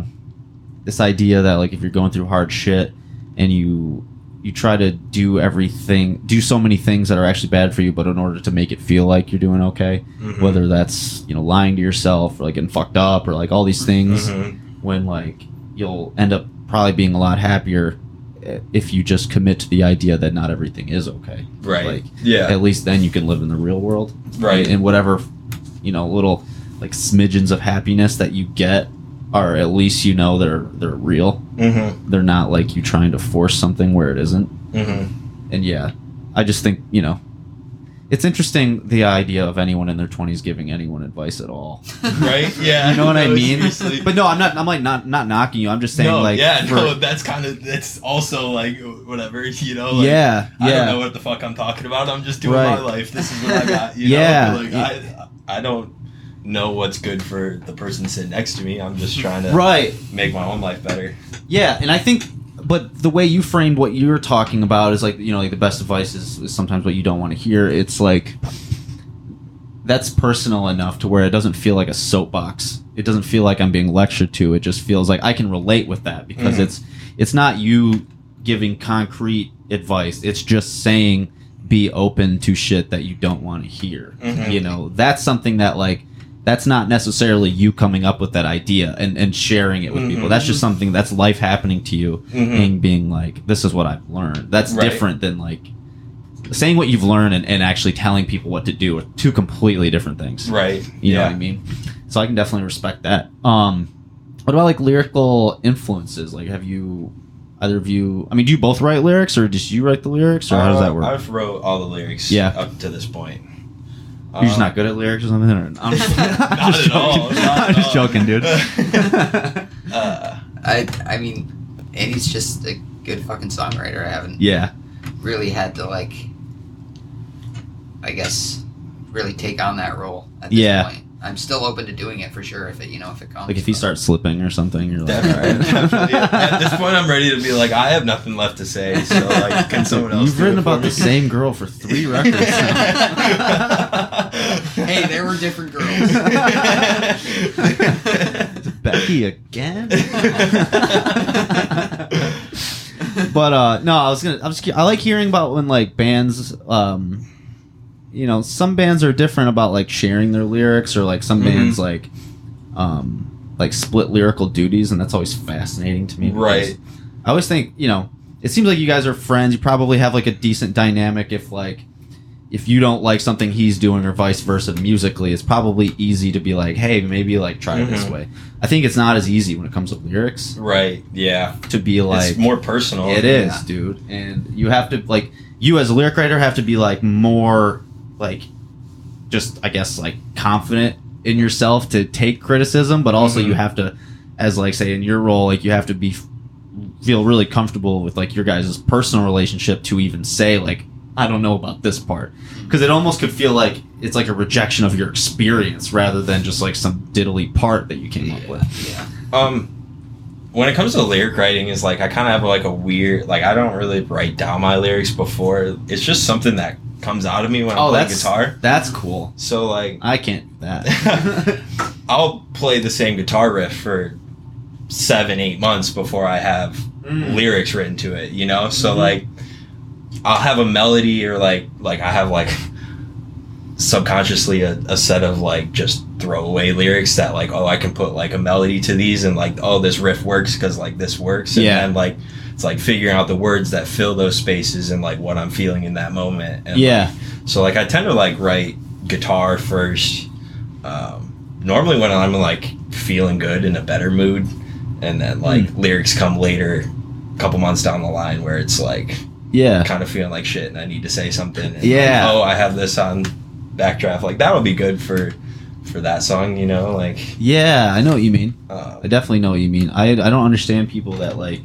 [SPEAKER 1] this idea that like if you're going through hard shit and you you try to do everything do so many things that are actually bad for you but in order to make it feel like you're doing okay
[SPEAKER 2] Mhm.
[SPEAKER 1] whether that's you know lying to yourself or like getting fucked up or like all these things
[SPEAKER 2] Mhm.
[SPEAKER 1] when like you'll end up probably being a lot happier if you just commit to the idea that not everything is okay
[SPEAKER 2] Right.
[SPEAKER 1] like
[SPEAKER 2] yeah.
[SPEAKER 1] at least then you can live in the real world
[SPEAKER 2] Right.
[SPEAKER 1] and whatever you know little like smidgens of happiness that you get are at least you know they're they're real
[SPEAKER 2] Mm-hmm.
[SPEAKER 1] they're not like you trying to force something where it isn't
[SPEAKER 2] Mm-hmm.
[SPEAKER 1] and yeah i just think you know it's interesting the idea of anyone in their 20s giving anyone advice at all
[SPEAKER 2] Right? Yeah.
[SPEAKER 1] you know what i mean
[SPEAKER 2] seriously.
[SPEAKER 1] but no i'm not i'm like not not knocking you i'm just saying
[SPEAKER 2] no,
[SPEAKER 1] like
[SPEAKER 2] yeah,
[SPEAKER 1] for-
[SPEAKER 2] no, that's kind of that's also like whatever, you know. Like,
[SPEAKER 1] yeah
[SPEAKER 2] I don't know what the fuck I'm talking about. I'm just doing
[SPEAKER 1] Right.
[SPEAKER 2] my life. This is what I got. You
[SPEAKER 1] Yeah.
[SPEAKER 2] know? Like, I I don't know what's good for the person sitting next to me. I'm just trying to
[SPEAKER 1] right
[SPEAKER 2] make my own life better.
[SPEAKER 1] Yeah, and I think, but the way you framed what you're talking about is like you know like the best advice is, is sometimes what you don't want to hear. It's like that's personal enough to where it doesn't feel like a soapbox. It doesn't feel like I'm being lectured to. It just feels like I can relate with that because
[SPEAKER 2] Mhm.
[SPEAKER 1] it's it's not you giving concrete advice. It's just saying be open to shit that you don't want to hear.
[SPEAKER 2] Mhm.
[SPEAKER 1] You know, that's something that like that's not necessarily you coming up with that idea and, and sharing it with people.
[SPEAKER 2] Mhm.
[SPEAKER 1] That's just something that's life happening to you
[SPEAKER 2] Mhm.
[SPEAKER 1] and being like, this is what I've learned. That's
[SPEAKER 2] Right.
[SPEAKER 1] different than like saying what you've learned and, and actually telling people what to do are two completely different things.
[SPEAKER 2] Right.
[SPEAKER 1] You know what I mean? So I can definitely respect that. Um, what about like lyrical influences? Like, have you either of you? I mean, do you both write lyrics, or just you write the lyrics, or how does
[SPEAKER 2] Uh,
[SPEAKER 1] that work?
[SPEAKER 2] I've wrote all the lyrics.
[SPEAKER 1] Yeah.
[SPEAKER 2] Up to this point.
[SPEAKER 1] You're just not good at lyrics or something. Or, I'm just,
[SPEAKER 2] Not
[SPEAKER 1] I'm just
[SPEAKER 2] at all,
[SPEAKER 1] joking.
[SPEAKER 2] not
[SPEAKER 1] I'm
[SPEAKER 2] at
[SPEAKER 1] just
[SPEAKER 2] all.
[SPEAKER 1] joking, dude.
[SPEAKER 2] uh,
[SPEAKER 3] I I mean, Andy's just a good fucking songwriter. I haven't
[SPEAKER 1] yeah,
[SPEAKER 3] really had to like, I guess, really take on that role at this
[SPEAKER 1] Yeah.
[SPEAKER 3] point. I'm still open to doing it for sure if it you know if it comes.
[SPEAKER 1] like if he
[SPEAKER 3] but-
[SPEAKER 1] starts slipping or something, you're like,
[SPEAKER 2] Definitely.
[SPEAKER 1] all right.
[SPEAKER 2] definitely. At this point, I'm ready to be like, I have nothing left to say. So, like, can someone else?
[SPEAKER 1] You've
[SPEAKER 2] do
[SPEAKER 1] written
[SPEAKER 2] it
[SPEAKER 1] about
[SPEAKER 2] me?
[SPEAKER 1] the same girl for three records. now.
[SPEAKER 3] hey, there were different girls.
[SPEAKER 1] Becky again. but uh no, I was gonna. I was. I like hearing about when like bands. um You know, some bands are different about like sharing their lyrics, or like some
[SPEAKER 2] Mhm.
[SPEAKER 1] bands like um like split lyrical duties, and that's always fascinating to me.
[SPEAKER 2] Right.
[SPEAKER 1] I always think you know. It seems like you guys are friends. You probably have like a decent dynamic if like if you don't like something he's doing or vice versa musically, it's probably easy to be like, hey, maybe like try it this
[SPEAKER 2] Mhm.
[SPEAKER 1] way. I think it's not as easy when it comes to lyrics
[SPEAKER 2] right. Yeah.
[SPEAKER 1] to be like
[SPEAKER 2] it's more personal.
[SPEAKER 1] it is, dude. And you have to like you as a lyric writer have to be like more like just I guess like confident in yourself to take criticism, but also
[SPEAKER 2] Mhm.
[SPEAKER 1] you have to as like say in your role, like you have to be feel really comfortable with like your guys' personal relationship to even say like I don't know about this part because it almost could feel like it's like a rejection of your experience rather than just like some diddly part that you came up with.
[SPEAKER 3] Yeah.
[SPEAKER 2] Um, when it comes to lyric writing, is like I kind of have like a weird like I don't really write down my lyrics before. It's just something that comes out of me when I'm
[SPEAKER 1] Oh,
[SPEAKER 2] playing
[SPEAKER 1] that's
[SPEAKER 2] guitar.
[SPEAKER 1] That's cool.
[SPEAKER 2] So like
[SPEAKER 1] I can't that.
[SPEAKER 2] I'll play the same guitar riff for seven, eight months before I have lyrics written to it. You know, so
[SPEAKER 1] Mhm.
[SPEAKER 2] like I'll have a melody or like like I have like subconsciously a, a set of like just throwaway lyrics that like oh I can put like a melody to these and like oh this riff works because like this works and
[SPEAKER 1] Yeah.
[SPEAKER 2] then like it's like figuring out the words that fill those spaces and like what I'm feeling in that moment and
[SPEAKER 1] yeah.
[SPEAKER 2] so like I tend to like write guitar first. Um, normally when I'm like feeling good in a better mood, and then like
[SPEAKER 1] Hmm.
[SPEAKER 2] lyrics come later, a couple months down the line where it's like
[SPEAKER 1] Yeah.
[SPEAKER 2] kind of feeling like shit and I need to say something. And
[SPEAKER 1] Yeah.
[SPEAKER 2] Like, oh, I have this on backdraft. Like that would be good for for that song. You know, like.
[SPEAKER 1] Yeah, I know what you mean.
[SPEAKER 2] Uh,
[SPEAKER 1] I definitely know what you mean. I I don't understand people that like.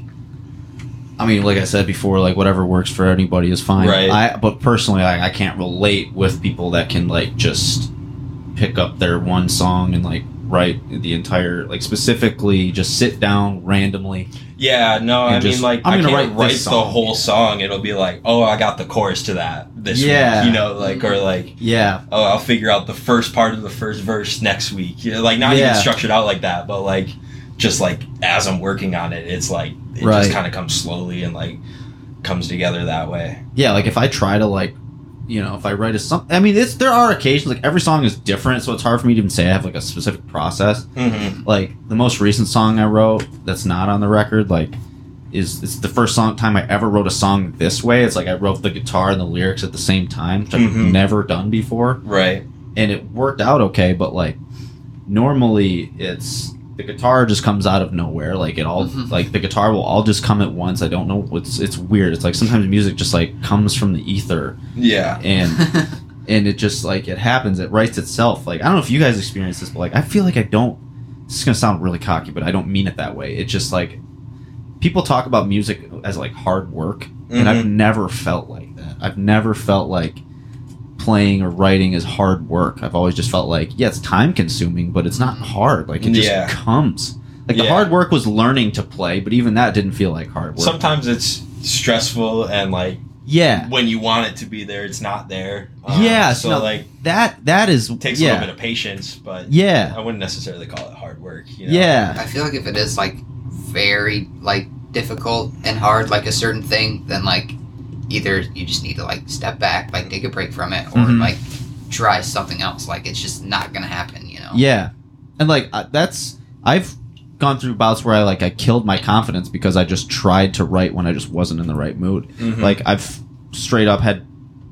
[SPEAKER 1] I mean, like I said before, like whatever works for anybody is fine.
[SPEAKER 2] Right.
[SPEAKER 1] I but personally, I, I can't relate with people that can like just pick up their one song and like write the entire like specifically just sit down randomly.
[SPEAKER 2] yeah, no, I
[SPEAKER 1] just,
[SPEAKER 2] mean like
[SPEAKER 1] I'm
[SPEAKER 2] I
[SPEAKER 1] gonna
[SPEAKER 2] can't
[SPEAKER 1] write
[SPEAKER 2] write, the whole song. It'll be like, oh, I got the chorus to that this
[SPEAKER 1] Yeah.
[SPEAKER 2] week. You know, like or like
[SPEAKER 1] Yeah.
[SPEAKER 2] oh, I'll figure out the first part of the first verse next week. You know, like not
[SPEAKER 1] Yeah.
[SPEAKER 2] even structured out like that, but like just like as I'm working on it, it's like it
[SPEAKER 1] Right.
[SPEAKER 2] just kind of comes slowly and like comes together that way.
[SPEAKER 1] Yeah, like if I try to like, you know, if I write a song, I mean, it's there are occasions like every song is different, so it's hard for me to even say I have like a specific process.
[SPEAKER 2] Mm-hmm.
[SPEAKER 1] like the most recent song I wrote that's not on the record, like is it's the first song time I ever wrote a song this way. It's like I wrote the guitar and the lyrics at the same time, which I've
[SPEAKER 2] Mhm.
[SPEAKER 1] never done before.
[SPEAKER 2] Right.
[SPEAKER 1] And it worked out okay, but like normally it's the guitar just comes out of nowhere. Like it all
[SPEAKER 3] Mhm.
[SPEAKER 1] like the guitar will all just come at once. I don't know it's it's weird. It's like sometimes music just like comes from the ether
[SPEAKER 2] Yeah.
[SPEAKER 1] and and it just like it happens it writes itself like i don't know if you guys experience this but like i feel like i don't this is gonna sound really cocky but i don't mean it that way it's just like people talk about music as like hard work and i've
[SPEAKER 2] Mhm.
[SPEAKER 1] never felt like that i've never felt like playing or writing is hard work i've always just felt like yeah it's time consuming but it's not hard like it just
[SPEAKER 2] Yeah.
[SPEAKER 1] comes like the hard work was learning to play but even that didn't feel like hard work
[SPEAKER 2] Sometimes it's stressful and like
[SPEAKER 1] yeah
[SPEAKER 2] when you want it to be there, it's not there.
[SPEAKER 1] Um, yeah,
[SPEAKER 2] So
[SPEAKER 1] no,
[SPEAKER 2] like
[SPEAKER 1] that that is
[SPEAKER 2] takes
[SPEAKER 1] yeah
[SPEAKER 2] a little bit of patience, but
[SPEAKER 1] yeah
[SPEAKER 2] I wouldn't necessarily call it hard work. You know?
[SPEAKER 1] yeah
[SPEAKER 3] I feel like if it is like very like difficult and hard, like a certain thing, then like either you just need to like step back, like take a break from it, or
[SPEAKER 1] Mhm.
[SPEAKER 3] like try something else. Like it's just not gonna happen, you know.
[SPEAKER 1] Yeah, and like uh, that's I've gone through bouts where I like I killed my confidence because I just tried to write when I just wasn't in the right mood.
[SPEAKER 2] Mhm.
[SPEAKER 1] Like I've straight up had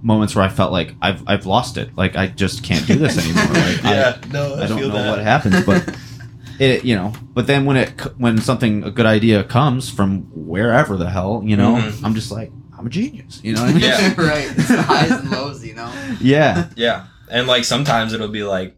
[SPEAKER 1] moments where I felt like I've I've lost it. Like I just can't do this anymore. Like
[SPEAKER 2] yeah, no,
[SPEAKER 1] I,
[SPEAKER 2] I,
[SPEAKER 1] I don't know
[SPEAKER 2] that.
[SPEAKER 1] what happens, but it you know. But then when it when something a good idea comes from wherever the hell you know,
[SPEAKER 2] Mhm.
[SPEAKER 1] I'm just like I'm a genius. You know what I mean?
[SPEAKER 2] Yeah.
[SPEAKER 3] right. It's the highs and lows, you know.
[SPEAKER 1] yeah.
[SPEAKER 2] Yeah. And like sometimes it'll be like,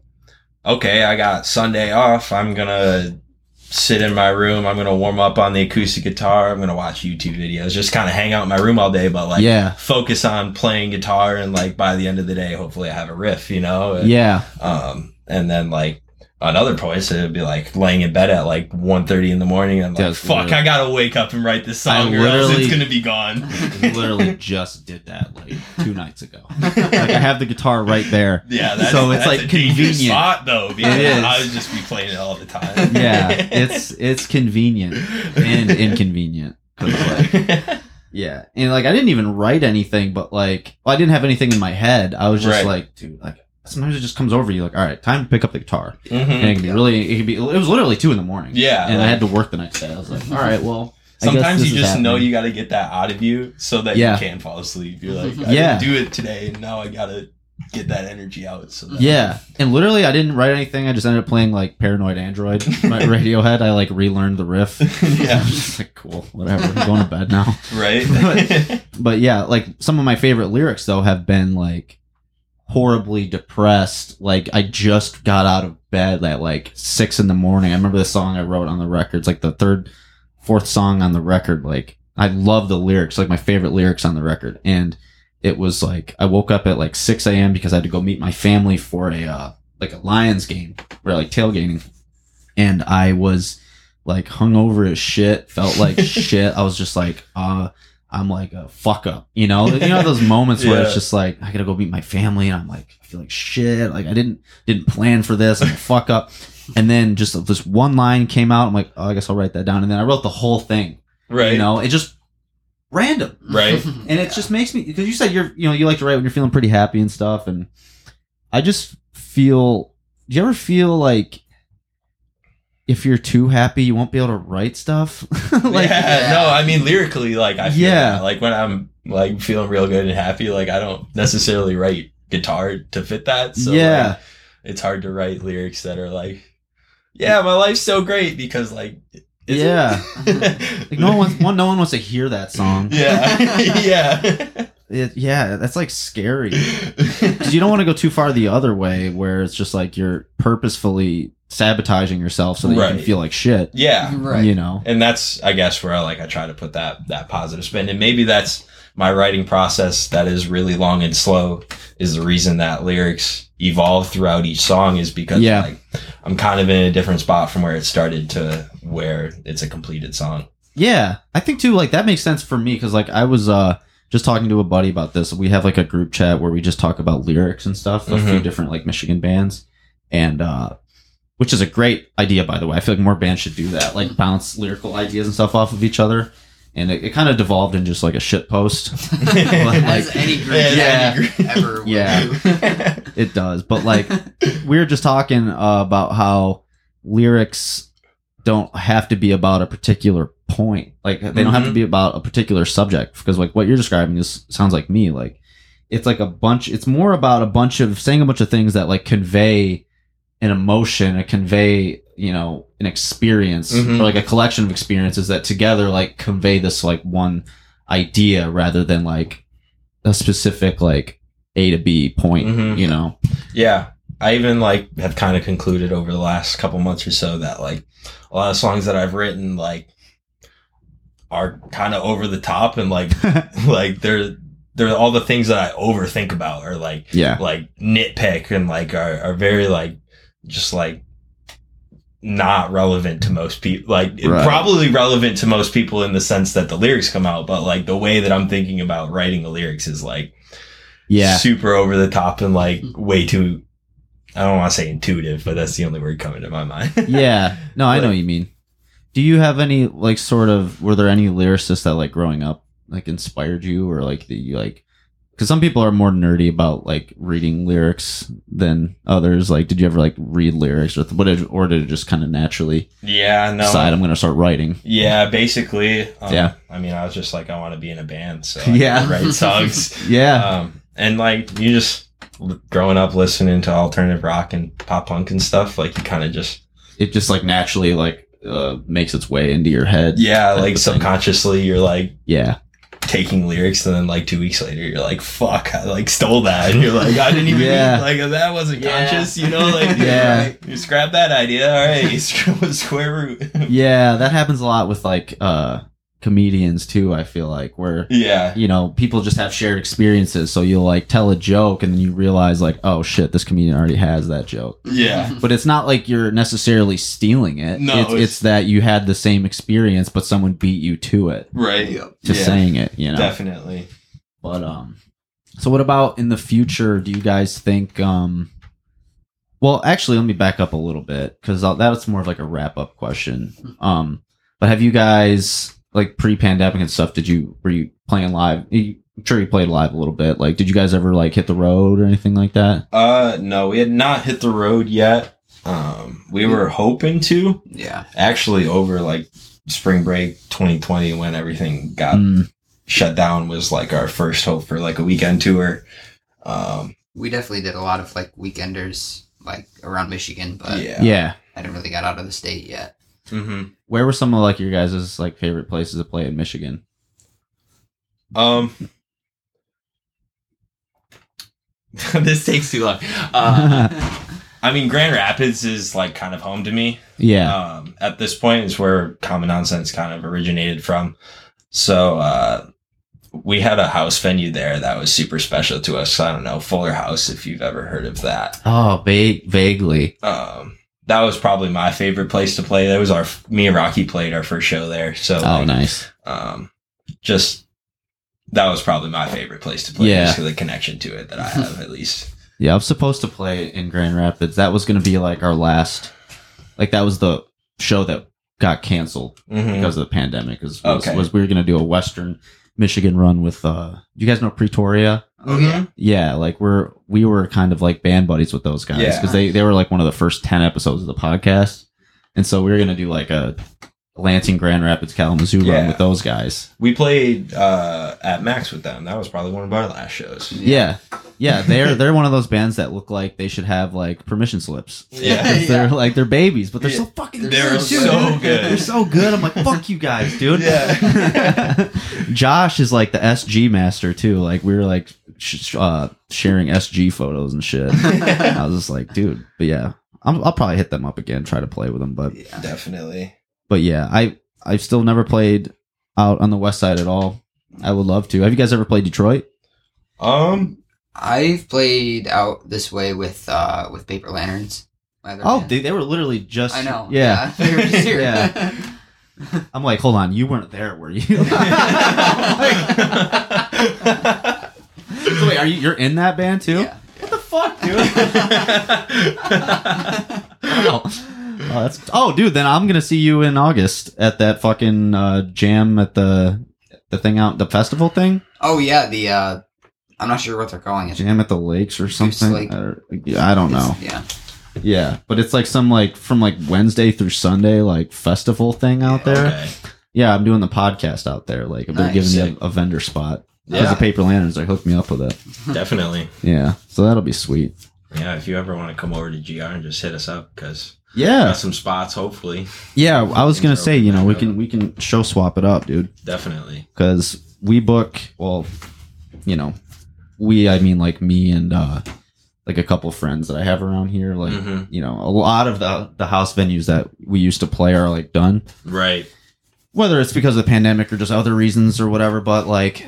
[SPEAKER 2] okay, I got Sunday off. I'm going to sit in my room. I'm going to warm up on the acoustic guitar. I'm going to watch YouTube videos, just kind of hang out in my room all day, but like
[SPEAKER 1] yeah.
[SPEAKER 2] focus on playing guitar. And like by the end of the day, hopefully I have a riff, you know?
[SPEAKER 1] Yeah.
[SPEAKER 2] Um, and then like, on other points, it'd be like laying in bed at like 1.30 in the morning. And I'm like,
[SPEAKER 1] That's
[SPEAKER 2] fuck, I gotta wake up and write this
[SPEAKER 1] I
[SPEAKER 2] song or else it's gonna be gone.
[SPEAKER 1] literally just did that like two nights ago. Like I have the guitar right there.
[SPEAKER 2] Yeah, that's,
[SPEAKER 1] So it's,
[SPEAKER 2] that's
[SPEAKER 1] like,
[SPEAKER 2] a
[SPEAKER 1] convenient.
[SPEAKER 2] spot though, because
[SPEAKER 1] is.
[SPEAKER 2] I would just be playing it all the time.
[SPEAKER 1] Yeah, it's it's convenient and inconvenient like, yeah, and like I didn't even write anything, but like well, I didn't have anything in my head. I was just
[SPEAKER 2] Right.
[SPEAKER 1] like, dude, like sometimes it just comes over you. Like, all right, time to pick up the guitar.
[SPEAKER 2] Mhm.
[SPEAKER 1] And it can be really, it could be. It was literally two in the morning.
[SPEAKER 2] Yeah,
[SPEAKER 1] and I had to work the next day. I was like, all right, well.
[SPEAKER 2] Sometimes you just know you got to get that out of you so that
[SPEAKER 1] Yeah.
[SPEAKER 2] you can fall asleep. You're like, I
[SPEAKER 1] Yeah.
[SPEAKER 2] didn't do it today, and now I gotta get that energy out. So that
[SPEAKER 1] Yeah, and literally, I didn't write anything. I just ended up playing like Paranoid Android, my Radiohead. I like relearned the riff.
[SPEAKER 2] yeah,
[SPEAKER 1] just like, cool, whatever. I'm going to bed now.
[SPEAKER 2] right.
[SPEAKER 1] But- But yeah, like some of my favorite lyrics though have been like horribly depressed. Like I just got out of bed at like six in the morning. I remember the song I wrote on the record. It's like the third, fourth song on the record. Like I love the lyrics, like my favorite lyrics on the record. And it was like I woke up at like six a.m. because I had to go meet my family for a uh, like a Lions game or like tailgating, and I was like hungover as shit. Felt like shit. I was just like, uh, I'm like a fuck up, you know. You know those moments where it's just like I gotta go meet my family, and I'm like, I feel like shit. Like I didn't didn't plan for this. I'm a fuck up. And then just this one line came out. I'm like, oh, I guess I'll write that down. And then I wrote the whole thing.
[SPEAKER 2] Right.
[SPEAKER 1] You know, it just random
[SPEAKER 2] Right.
[SPEAKER 1] and it just makes me because you said you're you know you like to write when you're feeling pretty happy and stuff and i just feel do you ever feel like if you're too happy you won't be able to write stuff like
[SPEAKER 2] yeah, no, I mean lyrically, like I feel
[SPEAKER 1] Yeah.
[SPEAKER 2] that. like when I'm like feeling real good and happy, like I don't necessarily write guitar to fit that. So
[SPEAKER 1] yeah
[SPEAKER 2] like, it's hard to write lyrics that are like, yeah, my life's so great because like, is it?
[SPEAKER 1] Yeah. like no one wants, one no one wants to hear that song
[SPEAKER 2] yeah, yeah,
[SPEAKER 1] It- yeah that's like scary because you don't want to go too far the other way where it's just like you're purposefully sabotaging yourself so that you can feel like shit
[SPEAKER 2] yeah.
[SPEAKER 3] right.
[SPEAKER 1] you know
[SPEAKER 2] and that's i guess where i like i try to put that that positive spin and maybe that's my writing process that is really long and slow is the reason that lyrics evolve throughout each song is because
[SPEAKER 1] Yeah.
[SPEAKER 2] like i'm kind of in a different spot from where it started to where it's a completed song
[SPEAKER 1] Yeah, I think too. Like that makes sense for me because like I was uh just talking to a buddy about this. We have like a group chat where we just talk about lyrics and stuff. A few
[SPEAKER 2] Mhm.
[SPEAKER 1] different like Michigan bands, and uh which is a great idea by the way. I feel like more bands should do that. Like bounce lyrical ideas and stuff off of each other. And it, it kind of devolved in just like a shit post.
[SPEAKER 3] As
[SPEAKER 1] like-
[SPEAKER 3] any group
[SPEAKER 2] Yeah.
[SPEAKER 3] chat ever will
[SPEAKER 1] Yeah.
[SPEAKER 3] do.
[SPEAKER 1] It does, but like we were just talking uh, about how lyrics don't have to be about a particular point. Like they don't have to
[SPEAKER 2] Mhm.
[SPEAKER 1] be about a particular subject because like what you're describing is sounds like me. Like it's like a bunch. It's more about a bunch of saying a bunch of things that like convey an emotion, a convey you know an experience
[SPEAKER 2] Mhm.
[SPEAKER 1] or like a collection of experiences that together like convey this like one idea rather than like a specific like A to B point.
[SPEAKER 2] Mhm.
[SPEAKER 1] You know.
[SPEAKER 2] yeah i even like have kind of concluded over the last couple months or so that like a lot of songs that i've written like are kind of over the top and like like they're they're all the things that I overthink about or like
[SPEAKER 1] Yeah.
[SPEAKER 2] like nitpick and like are, are very like just like not relevant to most people like
[SPEAKER 1] Right.
[SPEAKER 2] probably relevant to most people in the sense that the lyrics come out but like the way that I'm thinking about writing the lyrics is like
[SPEAKER 1] Yeah.
[SPEAKER 2] super over the top and like way too I don't want to say intuitive but that's the only word coming to my mind
[SPEAKER 1] Yeah. No, I know what you mean. Do you have any like sort of were there any lyricists that like growing up like inspired you or like that you like because some people are more nerdy about like reading lyrics than others. Like, did you ever like read lyrics or what? Did, or did it just kind of naturally
[SPEAKER 2] yeah no
[SPEAKER 1] decide I'm going to start writing?
[SPEAKER 2] Yeah, basically. Um,
[SPEAKER 1] Yeah.
[SPEAKER 2] I mean, I was just like, I want to be in a band, so I
[SPEAKER 1] Yeah.
[SPEAKER 2] write songs.
[SPEAKER 1] Yeah.
[SPEAKER 2] um, and like you just growing up listening to alternative rock and pop punk and stuff, like you kind of just
[SPEAKER 1] it just like naturally like uh, makes its way into your head.
[SPEAKER 2] yeah, like
[SPEAKER 1] of thing.
[SPEAKER 2] subconsciously you're like
[SPEAKER 1] Yeah.
[SPEAKER 2] Taking lyrics, and then like two weeks later you're like, fuck, I like stole that, and you're like, I didn't even
[SPEAKER 1] Yeah.
[SPEAKER 2] mean, like that wasn't
[SPEAKER 3] Yeah.
[SPEAKER 2] conscious, you know, like
[SPEAKER 1] Yeah.
[SPEAKER 2] you scrap that idea, all right, you square root,
[SPEAKER 1] Yeah. That happens a lot with like uh comedians too. I feel like where
[SPEAKER 2] yeah,
[SPEAKER 1] you know, people just have shared experiences. So you'll like tell a joke and then you realize like, oh shit, this comedian already has that joke.
[SPEAKER 2] yeah,
[SPEAKER 1] But it's not like you're necessarily stealing it.
[SPEAKER 2] No,
[SPEAKER 1] it's,
[SPEAKER 2] it's-
[SPEAKER 1] it's that you had the same experience, but someone beat you to it,
[SPEAKER 2] right,
[SPEAKER 3] Yep.
[SPEAKER 1] to
[SPEAKER 2] Yeah.
[SPEAKER 1] saying it, you know?
[SPEAKER 2] definitely.
[SPEAKER 1] But, um, so what about in the future? Do you guys think, um, well, actually, let me back up a little bit because that's more of like a wrap up question. Um, but have you guys like pre pandemic and stuff? Did you were you playing live? You, I'm sure you played live a little bit. Like, did you guys ever like hit the road or anything like that?
[SPEAKER 2] Uh, no, we had not hit the road yet. Um, we were hoping to
[SPEAKER 3] Yeah.
[SPEAKER 2] actually over like spring break 2020 when everything got
[SPEAKER 1] Mm,
[SPEAKER 2] shut down was like our first hope for like a weekend tour. Um,
[SPEAKER 3] We definitely did a lot of like weekenders like around Michigan, but
[SPEAKER 2] yeah.
[SPEAKER 1] yeah.
[SPEAKER 3] I didn't really got out of the state yet.
[SPEAKER 2] Hmm
[SPEAKER 1] Where were some of like your guys' like favorite places to play in Michigan?
[SPEAKER 2] Um, this takes too long. Uh, I mean, Grand Rapids is like kind of home to me.
[SPEAKER 1] yeah.
[SPEAKER 2] Um, at this point is where Common Nonsense kind of originated from. So uh, we had a house venue there that was super special to us. I don't know Fuller House if you've ever heard of that.
[SPEAKER 1] oh, va- vaguely.
[SPEAKER 2] Um, that was probably my favorite place to play. That was our me and Rocky played our first show there. So
[SPEAKER 1] Oh,
[SPEAKER 2] like,
[SPEAKER 1] nice.
[SPEAKER 2] um, just that was probably my favorite place to play.
[SPEAKER 1] Yeah.
[SPEAKER 2] just for the connection to it that I have at least.
[SPEAKER 1] Yeah, I was supposed to play in Grand Rapids. That was going to be like our last, like that was the show that got canceled
[SPEAKER 2] Mhm.
[SPEAKER 1] because of the pandemic. Was, was,
[SPEAKER 2] Okay.
[SPEAKER 1] was we were going to do a Western Michigan run with, uh, do you guys know Pretoria?
[SPEAKER 3] Oh yeah.
[SPEAKER 1] Yeah, like we're we were kind of like band buddies with those guys
[SPEAKER 2] Yeah.
[SPEAKER 1] because they they were like one of the first ten episodes of the podcast, and so we were gonna do like a Lansing Grand Rapids Kalamazoo run with those guys.
[SPEAKER 2] We played uh, at Max with them. That was probably one of our last shows.
[SPEAKER 1] Yeah, yeah, they're they're one of those bands that look like they should have like permission slips.
[SPEAKER 2] Yeah,
[SPEAKER 1] they're like they're babies, but they're so fucking
[SPEAKER 3] They're
[SPEAKER 1] good.
[SPEAKER 2] so
[SPEAKER 1] dude.
[SPEAKER 2] good.
[SPEAKER 1] They're so good. I'm like, fuck you guys, dude.
[SPEAKER 2] Yeah.
[SPEAKER 1] Josh is like the SG master too. Like we were like sh- sh- uh, sharing SG photos and shit. I was just like, dude. But yeah, I'm, I'll probably hit them up again, try to play with them. But
[SPEAKER 3] Yeah.
[SPEAKER 2] Definitely.
[SPEAKER 1] but yeah, I I've still never played out on the west side at all. I would love to. Have you guys ever played Detroit?
[SPEAKER 2] Um.
[SPEAKER 3] I've played out this way with uh with paper lanterns.
[SPEAKER 1] Oh, they, they were literally just.
[SPEAKER 3] I know.
[SPEAKER 1] Yeah.
[SPEAKER 3] they were just here.
[SPEAKER 1] Yeah. I'm like, hold on, you weren't there, were you? So wait, are you? You're in that band too?
[SPEAKER 3] Yeah.
[SPEAKER 1] What the fuck, dude? oh. Oh, that's oh, dude. Then I'm gonna see you in August at that fucking uh, jam at the the thing out the festival thing,
[SPEAKER 3] Oh yeah, the uh I'm not sure what they're calling it.
[SPEAKER 1] jam at the lakes or something.
[SPEAKER 3] Lake.
[SPEAKER 1] Or- I don't know.
[SPEAKER 3] Yeah.
[SPEAKER 1] Yeah, but it's like some like from like Wednesday through Sunday like festival thing out there.
[SPEAKER 2] Okay.
[SPEAKER 1] Yeah, I'm doing the podcast out there. Like they're
[SPEAKER 3] Nice.
[SPEAKER 1] giving me a, a vendor spot. Because
[SPEAKER 2] Yeah.
[SPEAKER 1] the paper lanterns, they hooked me up with it.
[SPEAKER 2] Definitely.
[SPEAKER 1] Yeah, so that'll be sweet.
[SPEAKER 2] Yeah. If you ever want to come over to GR and just hit us up because
[SPEAKER 1] Yeah,
[SPEAKER 2] got some spots. Hopefully.
[SPEAKER 1] yeah. I was gonna say, you know, we
[SPEAKER 2] back
[SPEAKER 1] can we can show swap it up, dude.
[SPEAKER 2] Definitely.
[SPEAKER 1] because we book well you know we i mean like me and uh like a couple friends that i have around here like
[SPEAKER 2] Mhm.
[SPEAKER 1] you know a lot of the the house venues that we used to play are like done
[SPEAKER 2] Right.
[SPEAKER 1] whether it's because of the pandemic or just other reasons or whatever but like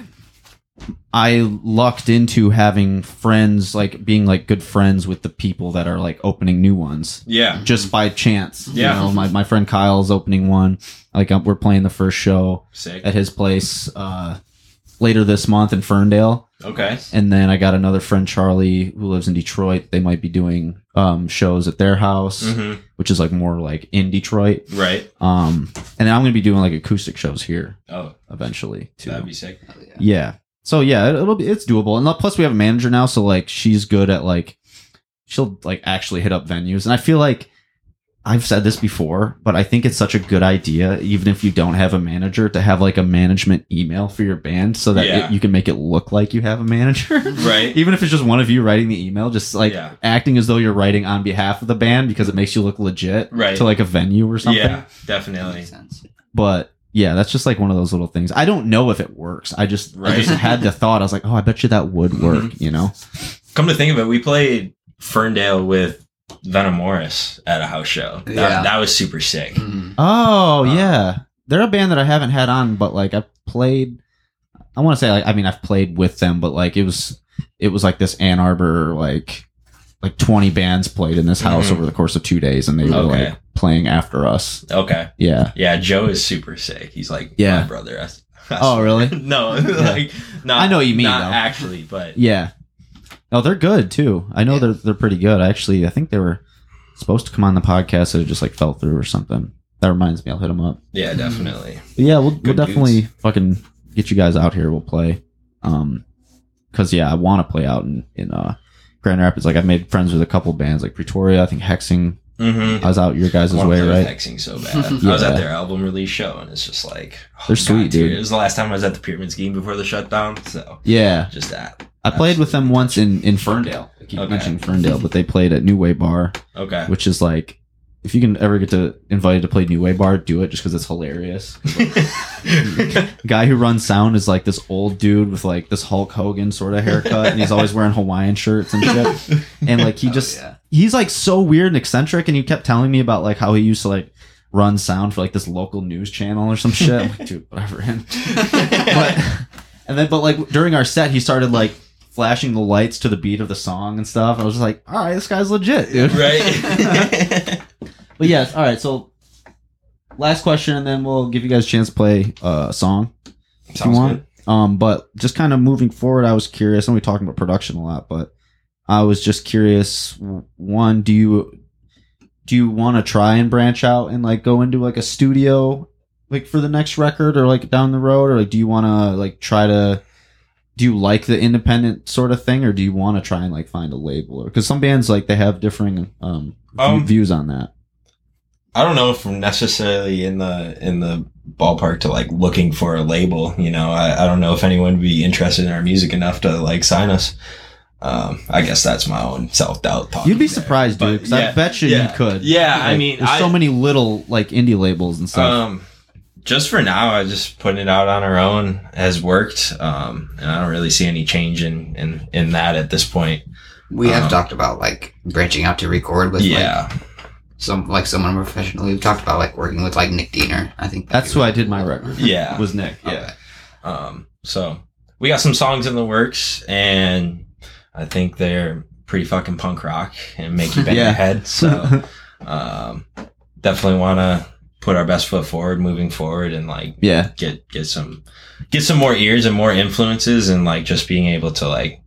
[SPEAKER 1] i lucked into having friends like being like good friends with the people that are like opening new ones
[SPEAKER 2] Yeah.
[SPEAKER 1] just by chance
[SPEAKER 2] Yeah.
[SPEAKER 1] you know my, my friend kyle's opening one like um, we're playing the first show
[SPEAKER 2] Sick.
[SPEAKER 1] at his place uh, later this month in Ferndale.
[SPEAKER 2] Okay.
[SPEAKER 1] And then I got another friend, Charlie, who lives in Detroit. They might be doing um, shows at their house,
[SPEAKER 2] hmm
[SPEAKER 1] which is like more like in Detroit.
[SPEAKER 2] Right.
[SPEAKER 1] Um, and then I'm going to be doing like acoustic shows here
[SPEAKER 2] Oh,
[SPEAKER 1] eventually too.
[SPEAKER 2] that'd be sick.
[SPEAKER 3] Yeah.
[SPEAKER 1] yeah. So yeah, it, it'll be it's doable. And plus we have a manager now, so like she's good at like she'll like actually hit up venues. And I feel like I've said this before, but I think it's such a good idea, even if you don't have a manager, to have like a management email for your band so that
[SPEAKER 2] Yeah.
[SPEAKER 1] it, you can make it look like you have a manager.
[SPEAKER 2] Right.
[SPEAKER 1] even if it's just one of you writing the email, just like
[SPEAKER 2] Yeah.
[SPEAKER 1] acting as though you're writing on behalf of the band because it makes you look legit
[SPEAKER 2] Right.
[SPEAKER 1] to like a venue or something.
[SPEAKER 2] Yeah. Definitely.
[SPEAKER 3] Makes sense.
[SPEAKER 1] But yeah, that's just like one of those little things. I don't know if it works. I just I just had the thought. I was like, oh, I bet you that would work. You know?
[SPEAKER 2] Come to think of it, we played Ferndale with Venom Morris at a house show. That,
[SPEAKER 3] Yeah.
[SPEAKER 2] that was super sick.
[SPEAKER 3] Mhm.
[SPEAKER 1] Oh
[SPEAKER 2] Uh,
[SPEAKER 1] yeah, they're a band that I haven't had on, but like I've played. I want to say like I mean I've played with them, but like it was it was like this Ann Arbor like like twenty bands played in this house
[SPEAKER 2] Mhm.
[SPEAKER 1] over the course of two days, and they were
[SPEAKER 2] Okay.
[SPEAKER 1] like playing after us.
[SPEAKER 2] Okay.
[SPEAKER 1] Yeah.
[SPEAKER 2] Yeah, Joe is super sick. He's like
[SPEAKER 1] Yeah.
[SPEAKER 2] my brother. I- I
[SPEAKER 1] Oh really?
[SPEAKER 2] no, like not.
[SPEAKER 1] I know what you mean,
[SPEAKER 2] Not
[SPEAKER 1] though.
[SPEAKER 2] actually, but
[SPEAKER 1] Yeah. Oh, they're good too. I know
[SPEAKER 3] Yeah.
[SPEAKER 1] they're they're pretty good. Actually, I think they were supposed to come on the podcast, and it just like fell through or something. That reminds me, I'll hit them up.
[SPEAKER 2] yeah, definitely.
[SPEAKER 1] But yeah, we'll, we'll definitely
[SPEAKER 2] dudes.
[SPEAKER 1] fucking get you guys out here. We'll play. Um, cause yeah, I want to play out in in uh Grand Rapids. Like I've made friends with a couple bands, like Pretoria. I think Hexing.
[SPEAKER 2] Mm-hmm.
[SPEAKER 1] I was out your guys' way, right?
[SPEAKER 2] Hexing so bad. I was at their album release show, and it's just like oh,
[SPEAKER 1] They're sweet, dude.
[SPEAKER 2] It was the last time I was at the Pyramid Scheme before the shutdown. So
[SPEAKER 1] Yeah,
[SPEAKER 2] just that.
[SPEAKER 1] I played with them once in in Ferndale. I keep
[SPEAKER 2] Okay.
[SPEAKER 1] mentioning Ferndale, but they played at New Way Bar,
[SPEAKER 2] Okay.
[SPEAKER 1] which is like if you can ever get to invited to play New Way Bar, do it just because it's hilarious. Guy who runs sound is like this old dude with like this Hulk Hogan sort of haircut, and he's always wearing Hawaiian shirts and shit. And like he
[SPEAKER 3] Oh,
[SPEAKER 1] just
[SPEAKER 3] yeah.
[SPEAKER 1] he's like so weird and eccentric, and he kept telling me about like how he used to like run sound for like this local news channel or some shit. I'm like, dude, whatever. And, but and then but like during our set, he started like flashing the lights to the beat of the song and stuff. I was just like, all right, this guy's legit, dude.
[SPEAKER 2] right.
[SPEAKER 1] But yes, all right. So last question, and then we'll give you guys a chance to play uh, a song if you want.
[SPEAKER 2] good.
[SPEAKER 1] Um, but just kind of moving forward, I was curious. I know we talking about production a lot, but I was just curious. One, do you do you want to try and branch out and like go into like a studio like for the next record or like down the road, or like do you want to like try to do you like the independent sort of thing, or do you want to try and like find a label? Or because some bands like they have differing um,
[SPEAKER 2] Um,
[SPEAKER 1] views on that.
[SPEAKER 2] I don't know if I'm necessarily in the in the ballpark to like looking for a label. You know, I, I don't know if anyone would be interested in our music enough to like sign us. Um, I guess that's my own self doubt. Thought.
[SPEAKER 1] You'd be surprised, dude. Because I bet you
[SPEAKER 2] yeah.
[SPEAKER 1] you could.
[SPEAKER 2] Yeah, I mean,
[SPEAKER 1] there's
[SPEAKER 2] I-
[SPEAKER 1] so many little like indie labels and stuff.
[SPEAKER 2] Um, just for now, I just putting it out on our own has worked. Um, and I don't really see any change in in in that at this point.
[SPEAKER 3] We have
[SPEAKER 2] Um,
[SPEAKER 3] talked about like branching out to record with like
[SPEAKER 2] yeah,
[SPEAKER 3] some like someone professionally. We've talked about like working with like Nick Diener. I think
[SPEAKER 1] That's who I did my record.
[SPEAKER 2] yeah,
[SPEAKER 1] Was Nick?
[SPEAKER 2] yeah.
[SPEAKER 3] Okay.
[SPEAKER 2] Um, so we got some songs in the works, and I think they're pretty fucking punk rock and make you bang
[SPEAKER 1] Yeah.
[SPEAKER 2] your head. So um, definitely want to put our best foot forward, moving forward, and like
[SPEAKER 1] yeah,
[SPEAKER 2] get get some get some more ears and more influences, and like just being able to like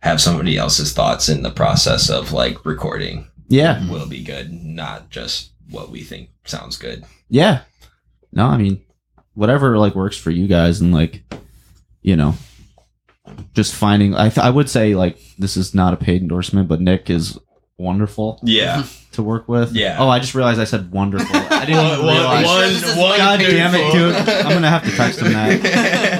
[SPEAKER 2] have somebody else's thoughts in the process of like recording
[SPEAKER 1] yeah,
[SPEAKER 2] will be good, not just what we think sounds good.
[SPEAKER 1] yeah. No, I mean, whatever like works for you guys, and like, you know, just finding. I th- I would say like this is not a paid endorsement, but Nick is wonderful
[SPEAKER 2] Yeah.
[SPEAKER 1] to work with.
[SPEAKER 2] Yeah.
[SPEAKER 1] Oh, I just realized I said wonderful. I didn't
[SPEAKER 2] One-
[SPEAKER 1] realize.
[SPEAKER 2] one- one
[SPEAKER 1] God damn it, dude.
[SPEAKER 2] dude.
[SPEAKER 1] I'm gonna have to text him that.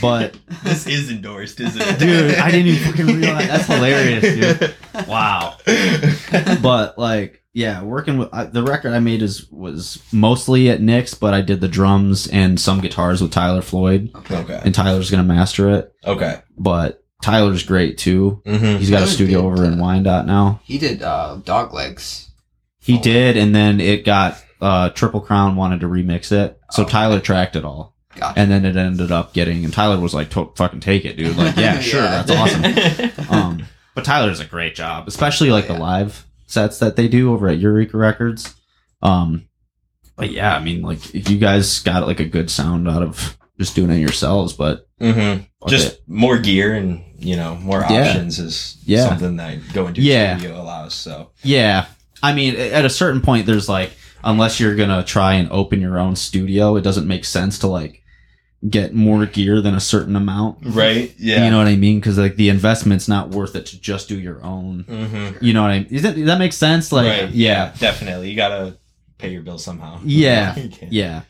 [SPEAKER 1] But
[SPEAKER 2] this is endorsed, isn't it?
[SPEAKER 1] dude, I didn't even fucking realize. That's hilarious, dude. Wow. but like yeah working with I, the record i made is was mostly at nick's but i did the drums and some guitars with tyler floyd
[SPEAKER 2] Okay.
[SPEAKER 1] and tyler's gonna master it
[SPEAKER 2] Okay.
[SPEAKER 1] but tyler's great too
[SPEAKER 2] Mm-hmm.
[SPEAKER 1] he's got a studio
[SPEAKER 3] did,
[SPEAKER 1] over in wyandotte now
[SPEAKER 3] He did uh, Dog Legs.
[SPEAKER 1] he
[SPEAKER 3] Oh.
[SPEAKER 1] did and then it got uh triple crown wanted to remix it so
[SPEAKER 3] Oh.
[SPEAKER 1] tyler tracked it all
[SPEAKER 3] Gotcha.
[SPEAKER 1] and then it ended up getting and tyler was like fucking take it dude like yeah sure
[SPEAKER 3] Yeah.
[SPEAKER 1] that's awesome um but tyler does a great job especially like
[SPEAKER 3] Yeah.
[SPEAKER 1] the live sets that they do over at eureka records um but yeah i mean like if you guys got like a good sound out of just doing it yourselves but
[SPEAKER 2] mm-hmm. Just more gear and you know more
[SPEAKER 1] Yeah.
[SPEAKER 2] options is
[SPEAKER 1] Yeah.
[SPEAKER 2] something that going to
[SPEAKER 1] Yeah.
[SPEAKER 2] studio allows. So
[SPEAKER 1] yeah i mean at a certain point there's like unless you're gonna try and open your own studio it doesn't make sense to like get more gear than a certain amount
[SPEAKER 2] right, yeah,
[SPEAKER 1] you know what i mean because like the investment's not worth it to just do your own
[SPEAKER 2] mm-hmm.
[SPEAKER 1] you know what i mean Is that, does that make sense like
[SPEAKER 2] right,
[SPEAKER 1] yeah
[SPEAKER 2] definitely. You gotta pay your bills somehow.
[SPEAKER 1] Yeah. Yeah.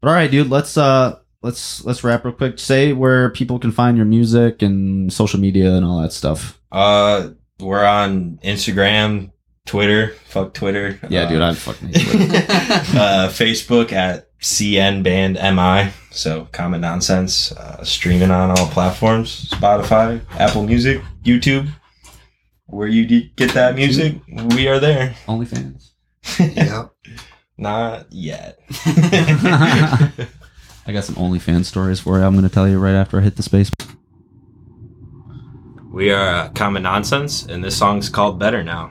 [SPEAKER 1] But all right, dude, let's uh let's let's wrap real quick. Say where people can find your music and social media and all that stuff.
[SPEAKER 2] Uh, we're on Instagram, Twitter. Fuck Twitter.
[SPEAKER 1] Yeah,
[SPEAKER 2] uh,
[SPEAKER 1] dude, I'm fucking hate Twitter.
[SPEAKER 2] uh, Facebook at CN Band MI. So Common Nonsense. Uh, streaming on all platforms: Spotify, Apple Music, YouTube. Where you de- get that music, we are there.
[SPEAKER 1] OnlyFans.
[SPEAKER 3] yep.
[SPEAKER 2] Not yet.
[SPEAKER 1] I got some OnlyFans stories for you. I'm gonna tell you right after I hit the space.
[SPEAKER 2] we are uh, Common Nonsense, and this song's called Better Now.